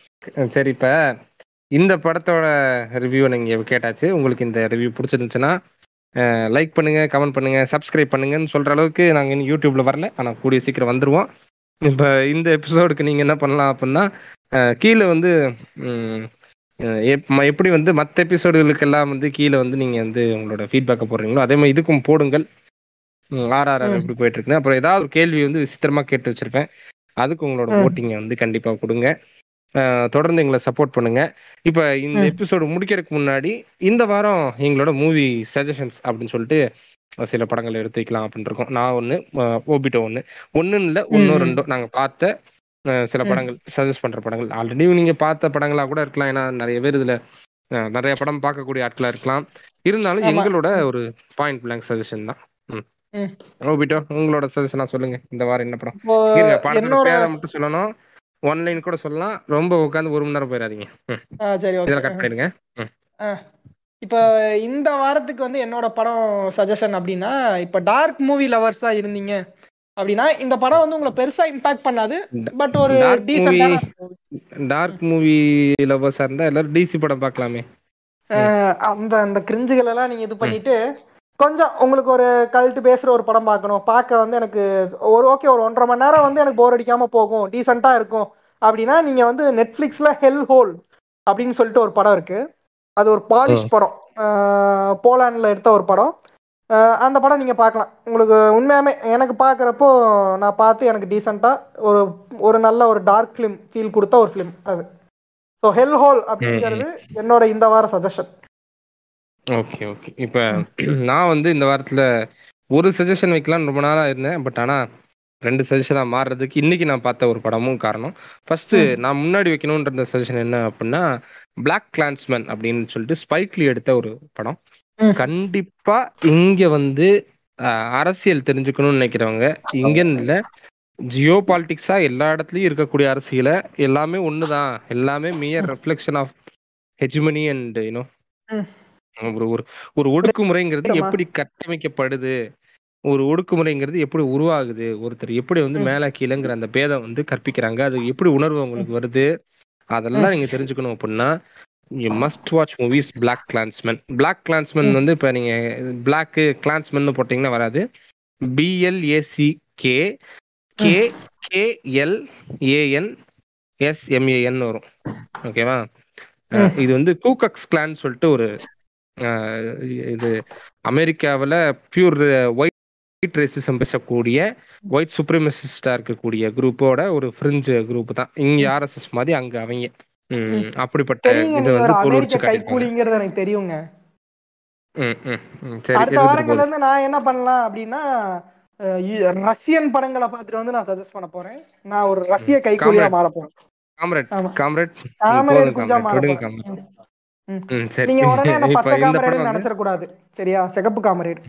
சரி இப்ப இந்த படத்தோட ரிவ்யூ நீங்க கேட்டாச்சு. உங்களுக்கு இந்த ரிவ்யூ பிடிச்சிருந்துச்சுன்னா லைக் பண்ணுங்க கமெண்ட் பண்ணுங்க சப்ஸ்கிரைப் பண்ணுங்கன்னு சொல்ற அளவுக்கு நாங்க இன்னும் யூடியூப்ல வரல. ஆனா கூடிய சீக்கிரம் வந்துருவோம். இப்ப இந்த எபிசோடுக்கு நீங்க என்ன பண்ணலாம் அப்படின்னா கீழே வந்து எப்படி வந்து மற்ற எபிசோடுகளுக்கெல்லாம் வந்து கீழே வந்து நீங்க வந்து உங்களோட ஃபீட்பேக்கை போடுறீங்களோ அதே மாதிரி இதுக்கும் போடுங்கள் ஆர்ஆர். எப்படி போயிட்டு இருக்குன்னு அப்புறம் ஏதாவது ஒரு கேள்வி வந்து விசித்திரமா கேட்டு வச்சிருப்பேன் அதுக்கு உங்களோட. ஓட்டிங்கை வந்து கண்டிப்பா கொடுங்க தொடர்ந்து எங்களை சப்போர்ட் பண்ணுங்க இப்ப இந்த. எபிசோடு முடிக்கிறதுக்கு முன்னாடி இந்த வாரம் எங்களோட மூவி சஜஷன்ஸ் அப்படின்னு சொல்லிட்டு சில படங்கள் எடுத்து வைக்கலாம் அப்படின்னு இருக்கோம். நான் ஒன்று ஓபிட்டோ ஒன்று ஒன்றுன்னு இல்லை ஒன்றோ ம். ரெண்டோ. நாங்கள் பார்த்த சில. படங்கள் சஜஸ்ட் பண்ற படங்கள். ஆல்ரெடி நீங்க பார்த்த படங்களா கூட இருக்கலாம். ஏன்னா நிறைய பேர் இதுல நிறைய படம் பார்க்கக்கூடிய ஆட்களா இருக்கலாம். இருந்தாலும். எங்களோட ஒரு பாயிண்ட் பிளாங்க் சஜஷன் தான். ஓபிட்டோ உங்களோட சஜஷனா சொல்லுங்க. இந்த வாரம் என்ன படம்? படத்தோட பேரை மட்டும் சொல்லணும். ஒன் லைன் கூட சொல்லலாம். ரொம்ப உட்காந்து ஒரு மணி நேரம் போயிடாதீங்க. இதெல்லாம் கட் பண்ணிடுங்க. இப்போ இந்த வாரத்துக்கு வந்து என்னோட படம் சஜஷன் அப்படின்னா இப்போ டார்க் மூவி லவர்ஸா இருந்தீங்க அப்படின்னா இந்த படம் வந்து உங்களை பெருசா இம்பாக்ட் பண்ணாது. பட் ஒரு டீசென்டான டார்க் மூவி லவ்வர்ஸா இருந்தா எல்லாரும் டிசி படம் பார்க்கலாமே. அந்த அந்த கிரிஞ்சுகள் எல்லாம் நீங்க இது பண்ணிட்டு கொஞ்சம் உங்களுக்கு ஒரு கல்ட்டு பேசுற ஒரு படம் பார்க்கணும். பார்க்க வந்து எனக்கு ஒரு ஓகே ஒரு ஒன்றரை மணி நேரம் வந்து எனக்கு போர் அடிக்காம போகும். டீசெண்டா இருக்கும். அப்படின்னா நீங்க வந்து நெட்ஃபிளிக்ஸ்ல ஹெல் ஹோல் அப்படின்னு சொல்லிட்டு ஒரு படம் இருக்கு. அது ஒரு பாலிஷ் படம். போலாண்ட்ல எடுத்த ஒரு படம். அந்த படம் நீங்க பார்க்கலாம். உங்களுக்கு உண்மையாமே எனக்கு பார்க்குறப்போ நான் பார்த்து எனக்கு டீசெண்டா ஒரு ஒரு நல்ல ஒரு டார்க் ஃபிலிம் ஃபீல் கொடுத்த ஒரு ஃபிலிம் அது. ஸோ ஹெல் ஹோல் அப்படிங்கிறது என்னோட இந்த வார சஜஷன் ஓகே ஓகே இப்ப நான் வந்து இந்த வாரத்துல ஒரு சஜஷன் வைக்கலாம்னு ரொம்ப நாளா இருந்தேன். பட் ஆனா ரெண்டு சஜஷனா மாறுறதுக்கு இன்னைக்கு நான் பார்த்த ஒரு படமும் காரணம் ஃபர்ஸ்ட். நான் முன்னாடி வைக்கணும்ன்ற சஜஷன் என்ன அப்படின்னா பிளாக் கிளான்ஸ்மேன் அப்படின்னு சொல்லிட்டு ஸ்பைக்லி எடுத்த ஒரு படம். கண்டிப்பா இங்க வந்து அரசியல் தெரிஞ்சுக்கணும்னு நினைக்கிறவங்க இங்கன்னு இல்ல ஜியோ பாலிட்டிக்ஸா எல்லா இடத்துலயும் இருக்கக்கூடிய அரசியலை எல்லாமே ஒண்ணுதான் எல்லாமே mere reflection of hegemony and you know. ஒரு ஒரு ஒடுக்குமுறைங்கிறது. எப்படி கட்டமைக்கப்படுது ஒரு ஒடுக்குமுறைங்கிறது எப்படி உருவாகுது? ஒருத்தர் எப்படி வந்து. மேல கீழங்கிற அந்த பேதம் வந்து கற்பிக்கிறாங்க. அது எப்படி உணர்வு உங்களுக்கு வருது? அதெல்லாம் நீங்க தெரிஞ்சுக்கணும் அப்படின்னா you must watch movies Black Klansman Black Klansman. வந்து இப்ப நீங்க பிளாக் கிளான்ஸ்மேன் போட்டீங்கன்னா வராது. B L A C K K K L A N S M A N வரும். ஓகேவா. இது வந்து கூகக்ஸ் கிளான் சொல்லிட்டு ஒரு இது அமெரிக்காவில் பியூர் ஒயிட் ரேசிசம் பேசக்கூடிய ஒயிட் சுப்ரமசிஸ்டா இருக்கக்கூடிய குரூப்போட ஒரு ஃப்ரிஞ்ச் குரூப் தான். இங்க ஆர்எஸ்எஸ் மாதிரி அங்க அவங்க. அப்படிப்பட்ட இதை வந்து கைக்கூலிங்கிறது எனக்கு தெரியுங்க. அடுத்த வாரங்கள்ல இருந்து நான் என்ன பண்ணலாம் அப்படின்னா ரஷ்யன் படங்களை பார்த்துட்டு வந்து நான் சஜஸ்ட் பண்ண போறேன். நான் ஒரு ரஷ்ய காம்ரேட். மாற போறேன். Comrade comrade. காமரேட் போதும் குஞ்சா காம்ரேட். மாற விடுங்க போறேன். காம்ரேட். ம். ம் சரி. நீங்க உடனே இப்போ பச்சை காமரேடு நினைச்சிட கூடாது. சரியா? சிகப்பு காமரேடு.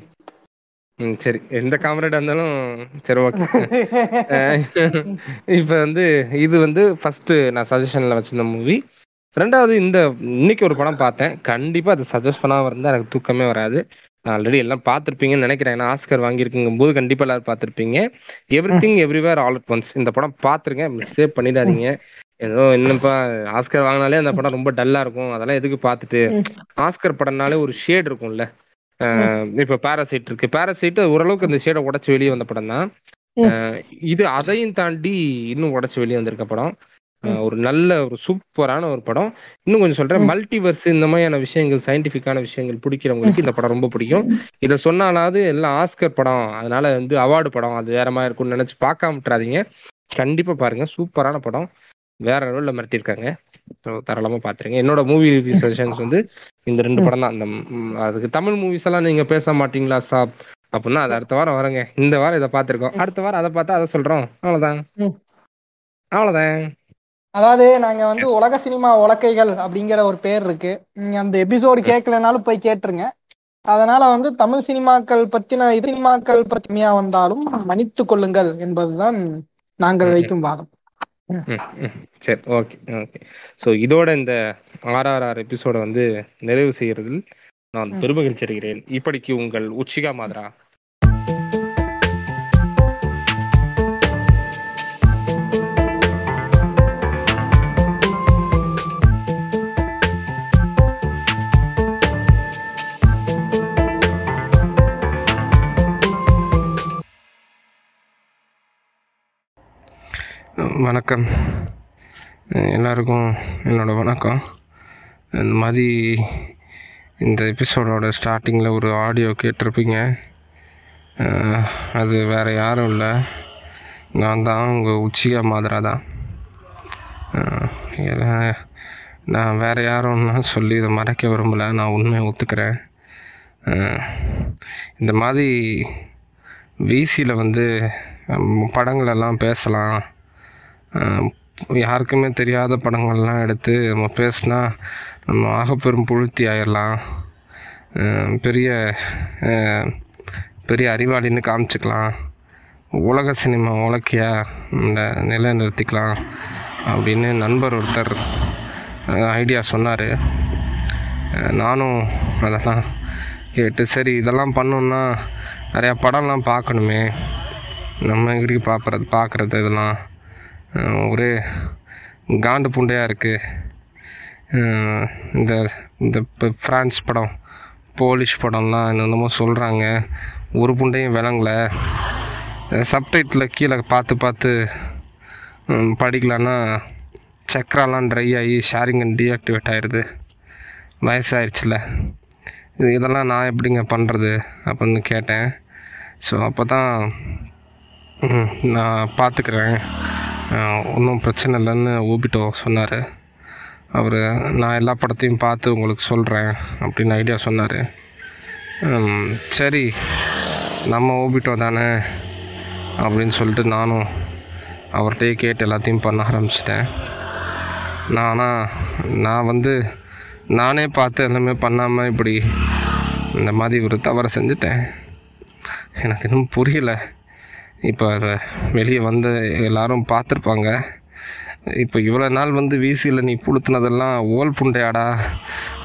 ம் சரி. எந்த காமரேட் இருந்தாலும் சரி ஓகே. இப்போ வந்து இது வந்து ஃபர்ஸ்ட் நான் சஜஷன்ல வச்சிருந்த மூவி ரெண்டாவது இந்த இன்னைக்கு ஒரு படம் பார்த்தேன். கண்டிப்பா அதை சஜஸ்ட் பண்ணாம இருந்தா எனக்கு தூக்கமே வராது. நான் ஆல்ரெடி எல்லாம் பார்த்துருப்பீங்கன்னு நினைக்கிறேன். ஏன்னா ஆஸ்கர் வாங்கியிருக்குங்கும் போது கண்டிப்பா எல்லாரும் பார்த்துருப்பீங்க. Everything everywhere all at once இந்த படம் பார்த்துருங்க. மிஸ்ஸே பண்ணிடாதீங்க. ஏதோ இன்னும்ப்பா ஆஸ்கர் வாங்கினாலே அந்த படம் ரொம்ப டல்லா இருக்கும். அதெல்லாம் எதுக்கு பார்த்துட்டு? ஆஸ்கர் படம்னாலே ஒரு ஷேட் இருக்கும்ல. இப்ப பாராசைட் இருக்கு. பாராசைட் ஓரளவுக்கு அந்த ஷேடை உடைச்சு வெளியே வந்த படம் தான். இது அதையும் தாண்டி இன்னும் உடைச்சு வெளியே வந்திருக்க படம். ஒரு நல்ல ஒரு சூப்பரான ஒரு படம். இன்னும் கொஞ்சம் சொல்றேன். மல்டிவர்ஸ் இந்த மாதிரியான விஷயங்கள் சயின்டிபிக்கான விஷயங்கள் பிடிக்கிறவங்களுக்கு இந்த படம் ரொம்ப பிடிக்கும். இதை சொன்னாலாவது எல்லாம் ஆஸ்கர் படம். அதனால வந்து அவார்டு படம். அது வேற மாதிரி இருக்கும்னு நினைச்சு பார்க்காம விட்டுறாதீங்க. கண்டிப்பா பாருங்க. சூப்பரான படம். வேற லெவலில் மிரட்டியிருக்காங்க. ஸோ தாராளமா பாத்துருங்க. என்னோட மூவி ரிவ்யூ சஜஷன்ஸ் வந்து இந்த ரெண்டு படம் தான் அந்த அதுக்கு தமிழ் மூவிஸ் எல்லாம் நீங்க பேச மாட்டீங்களா சாப்? அப்படின்னா அது அடுத்த வாரம் வரங்க. இந்த வாரம் இதை பார்த்துருக்கோம் அடுத்த வாரம் அதை பார்த்தா அதை சொல்றோம். அவ்வளவுதான். ம். அவ்வளவுதான். அதாவது நாங்க வந்து உலக சினிமா உலக்கைகள் அப்படிங்கிற ஒரு பேர் இருக்கு. நீங்க அந்த எபிசோடு கேட்கலனாலும் போய் கேட்டுருங்க. அதனால வந்து தமிழ் சினிமாக்கள் பத்தின சினிமாக்கள் பத்திமையா வந்தாலும் மன்னித்துக் கொள்ளுங்கள் என்பதுதான் நாங்கள் வைக்கும் வாதம். சரி ஓகே ஓகே. ஸோ இதோட இந்த ஆர்ஆர்ஆர் எபிசோட வந்து நிறைவு செய்யறதில் நான் பெருமகிழ்ச்சி அடைகிறேன். இப்படிக்கு உங்கள் உச்சிகா மாதரா? வணக்கம். எல்லாருக்கும் என்னோட வணக்கம். இந்த மாதிரி இந்த எபிசோடோட ஸ்டார்டிங்கில் ஒரு ஆடியோ கேட்டிருப்பீங்க. அது வேறு யாரும் இல்லை. நான் தான் உங்கள் உச்சிகா மாதிரா தான். நான் வேறு யாரும்னா சொல்லி இதை மறைக்க விரும்பலை. நான் உண்மையை ஒத்துக்கிறேன். இந்த மாதிரி விசியில் வந்து படங்களெல்லாம் பேசலாம். யாருக்குமே தெரியாத படங்கள்லாம் எடுத்து நம்ம பேசினா நம்ம ஆகப்பெரும் புழுத்தி ஆயிடலாம் பெரிய பெரிய அறிவாளின்னு காமிச்சிக்கலாம். உலக சினிமா உலக்கியா இந்த நிலைநிறுத்திக்கலாம் அப்படின்னு நண்பர் ஒருத்தர் ஐடியா சொன்னார். நானும் அதெல்லாம் கேட்டு சரி இதெல்லாம் பண்ணோன்னா நிறையா படம்லாம் பார்க்கணுமே. நம்ம எங்கிரி பார்க்குறது பார்க்குறது இதெல்லாம். ஒரே காண்டு பூண்டையாக இருக்குது இந்த இந்த இப்போ ஃப்ரான்ஸ் படம் போலிஷ் படம்லாம் என்னென்னமோ சொல்கிறாங்க ஒரு புண்டையும் விளங்கலை. சப்டைட்டில் கீழே பார்த்து பார்த்து படிக்கலான்னா சக்கராலாம் ட்ரை ஆகி ஷேரிங்கன் அண்ட் டீஆக்டிவேட் ஆயிடுது வயசாகிடுச்சில்ல இது இதெல்லாம் நான் எப்படிங்க பண்ணுறது அப்படின்னு கேட்டேன். ஸோ அப்போ தான் நான் பார்த்துக்கிறேன். ஒன்றும் பிரச்சனை இல்லைன்னு ஓபிட்டோ சொன்னார். அவர் நான் எல்லா படத்தையும் பார்த்து உங்களுக்கு சொல்கிறேன் அப்படின்னு ஐடியா சொன்னார். சரி நம்ம ஓபிட்டோ தானே அப்படின்னு சொல்லிட்டு நானும் அவர்கிட்டயே கேட்டு எல்லாத்தையும் பண்ண ஆரம்பிச்சிட்டேன். நான் ஆனால் நான் வந்து நானே பார்த்து எல்லாமே பண்ணாமல் இப்படி இந்த மாதிரி ஒரு தவறை செஞ்சுட்டேன். எனக்கு இன்னும் புரியலை. இப்போ அதை வெளியே வந்து எல்லாரும் பார்த்துருப்பாங்க. இப்போ இவ்வளோ நாள் வந்து வீசியில் நீ புளுத்துனதெல்லாம் ஓல் புண்டையாடா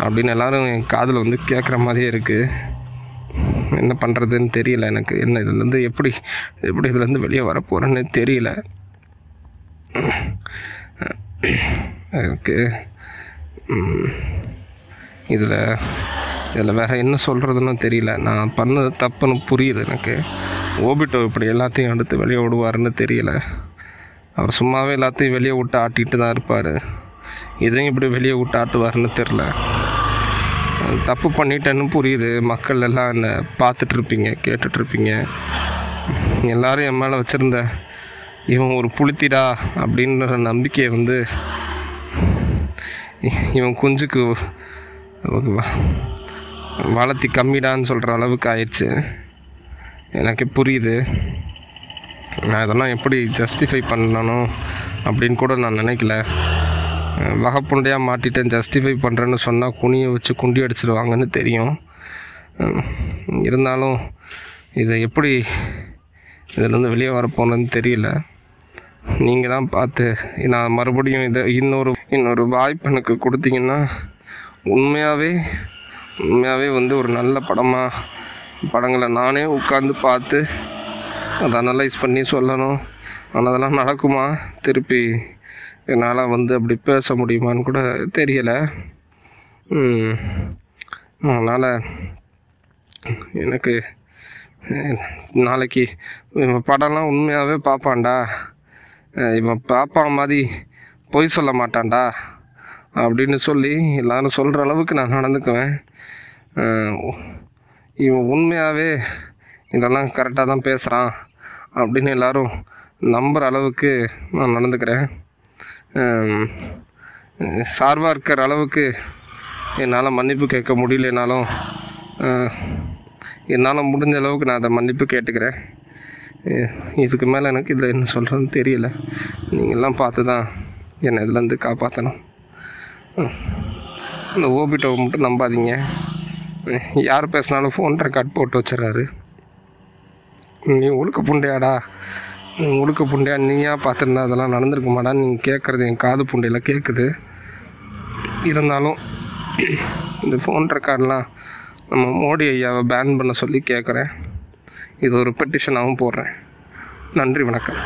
அப்படின்னு எல்லாரும் என் காதில் வந்து கேட்குற மாதிரியே இருக்குது என்ன பண்ணுறதுன்னு தெரியல எனக்கு. என்ன இதுலேருந்து எப்படி எப்படி இதுலேருந்து வெளியே வரப்போகிறேன்னு தெரியல. எனக்கு இதில் இதில் வேறு என்ன சொல்கிறதுன்னு தெரியல. நான் பண்ணது தப்புன்னு புரியுது எனக்கு. ஓபிட்டோ இப்படி எல்லாத்தையும் எடுத்து வெளியே விடுவாருன்னு தெரியல. அவர் சும்மாவே எல்லாத்தையும் வெளியே விட்டு ஆட்டிகிட்டு தான் இருப்பார். இதையும் இப்படி வெளியே விட்டு ஆட்டுவாருன்னு தெரில தப்பு பண்ணிட்டேன்னு புரியுது. மக்கள் எல்லாம் என்னை பார்த்துட்ருப்பீங்க கேட்டுட்ருப்பீங்க. இருப்பீங்க எல்லாரும் என் மேலே வச்சுருந்த இவன் ஒரு புளுத்திடா அப்படின்ற நம்பிக்கையை வந்து இ- இவன் குஞ்சுக்கு ஓகேவா வளர்த்தி கம்மிடான்னு சொல்கிற அளவுக்கு ஆயிடுச்சு. எனக்கு புரியுது. நான் இதெல்லாம் எப்படி ஜஸ்டிஃபை பண்ணணும் அப்படின்னு கூட நான் நினைக்கல. வகப்புண்டையாக மாட்டிட்டேன் ஜஸ்டிஃபை பண்ணுறேன்னு சொன்னால் குனியை வச்சு குண்டி அடிச்சிருவாங்கன்னு தெரியும். இருந்தாலும் இதை எப்படி இதுலேருந்து வெளியே வரப்போனதுன்னு தெரியல. நீங்கள் தான் பார்த்து நான் மறுபடியும் இதை இன்னொரு இன்னொரு வாய்ப்பு எனக்கு கொடுத்தீங்கன்னா உண்மையாகவே உண்மையாகவே வந்து ஒரு நல்ல படமாக படங்களை நானே உட்காந்து பார்த்து அதை அனலைஸ் பண்ணி சொல்லணும். ஆனால் அதெல்லாம் நடக்குமா? திருப்பி என்னால் வந்து அப்படி பேச முடியுமான்னு கூட தெரியலை. அதனால் எனக்கு நாளைக்கு இவன் படம்லாம் உண்மையாகவே பார்ப்பான்டா. இவன் பார்ப்பான் மாதிரி பொய் சொல்ல மாட்டான்டா. அப்படின்னு சொல்லி எல்லாரும் சொல்கிற அளவுக்கு நான் நடந்துக்குவேன். இவன் உண்மையாகவே இதெல்லாம் கரெக்டாக தான் பேசுகிறான் அப்படின்னு எல்லோரும் நம்புகிற அளவுக்கு நான் நடந்துக்கிறேன். சார்பாக இருக்கிற அளவுக்கு என்னால் மன்னிப்பு கேட்க முடியலனாலும் என்னால் முடிஞ்ச அளவுக்கு நான் அதை மன்னிப்பு கேட்டுக்கிறேன். இதுக்கு மேலே எனக்கு இதில் என்ன சொல்கிறதுன்னு தெரியல. நீங்கள்லாம் பார்த்து தான் என்னை இதுலேருந்து காப்பாற்றணும் இந்த ஓபிட்டோவை மட்டும் நம்பாதீங்க. யார் பேசினாலும் ஃபோன் ரெக்கார்ட் போட்டு வச்சிடறாரு. நீ ஒழுக்க புண்டையாடா. நீ ஒழுக்க புண்டையா நீயா பார்த்துருந்தா அதெல்லாம் நடந்திருக்குமாடா. நீங்கள் கேட்குறது என் காது புண்டையில் கேட்குது இருந்தாலும் இந்த ஃபோன் ரெக்கார்ட்லாம் நம்ம மோடி ஐயாவை பேன் பண்ண சொல்லி கேட்குறேன் இது ஒரு பெட்டிஷனாகவும் போடுறேன். நன்றி வணக்கம்.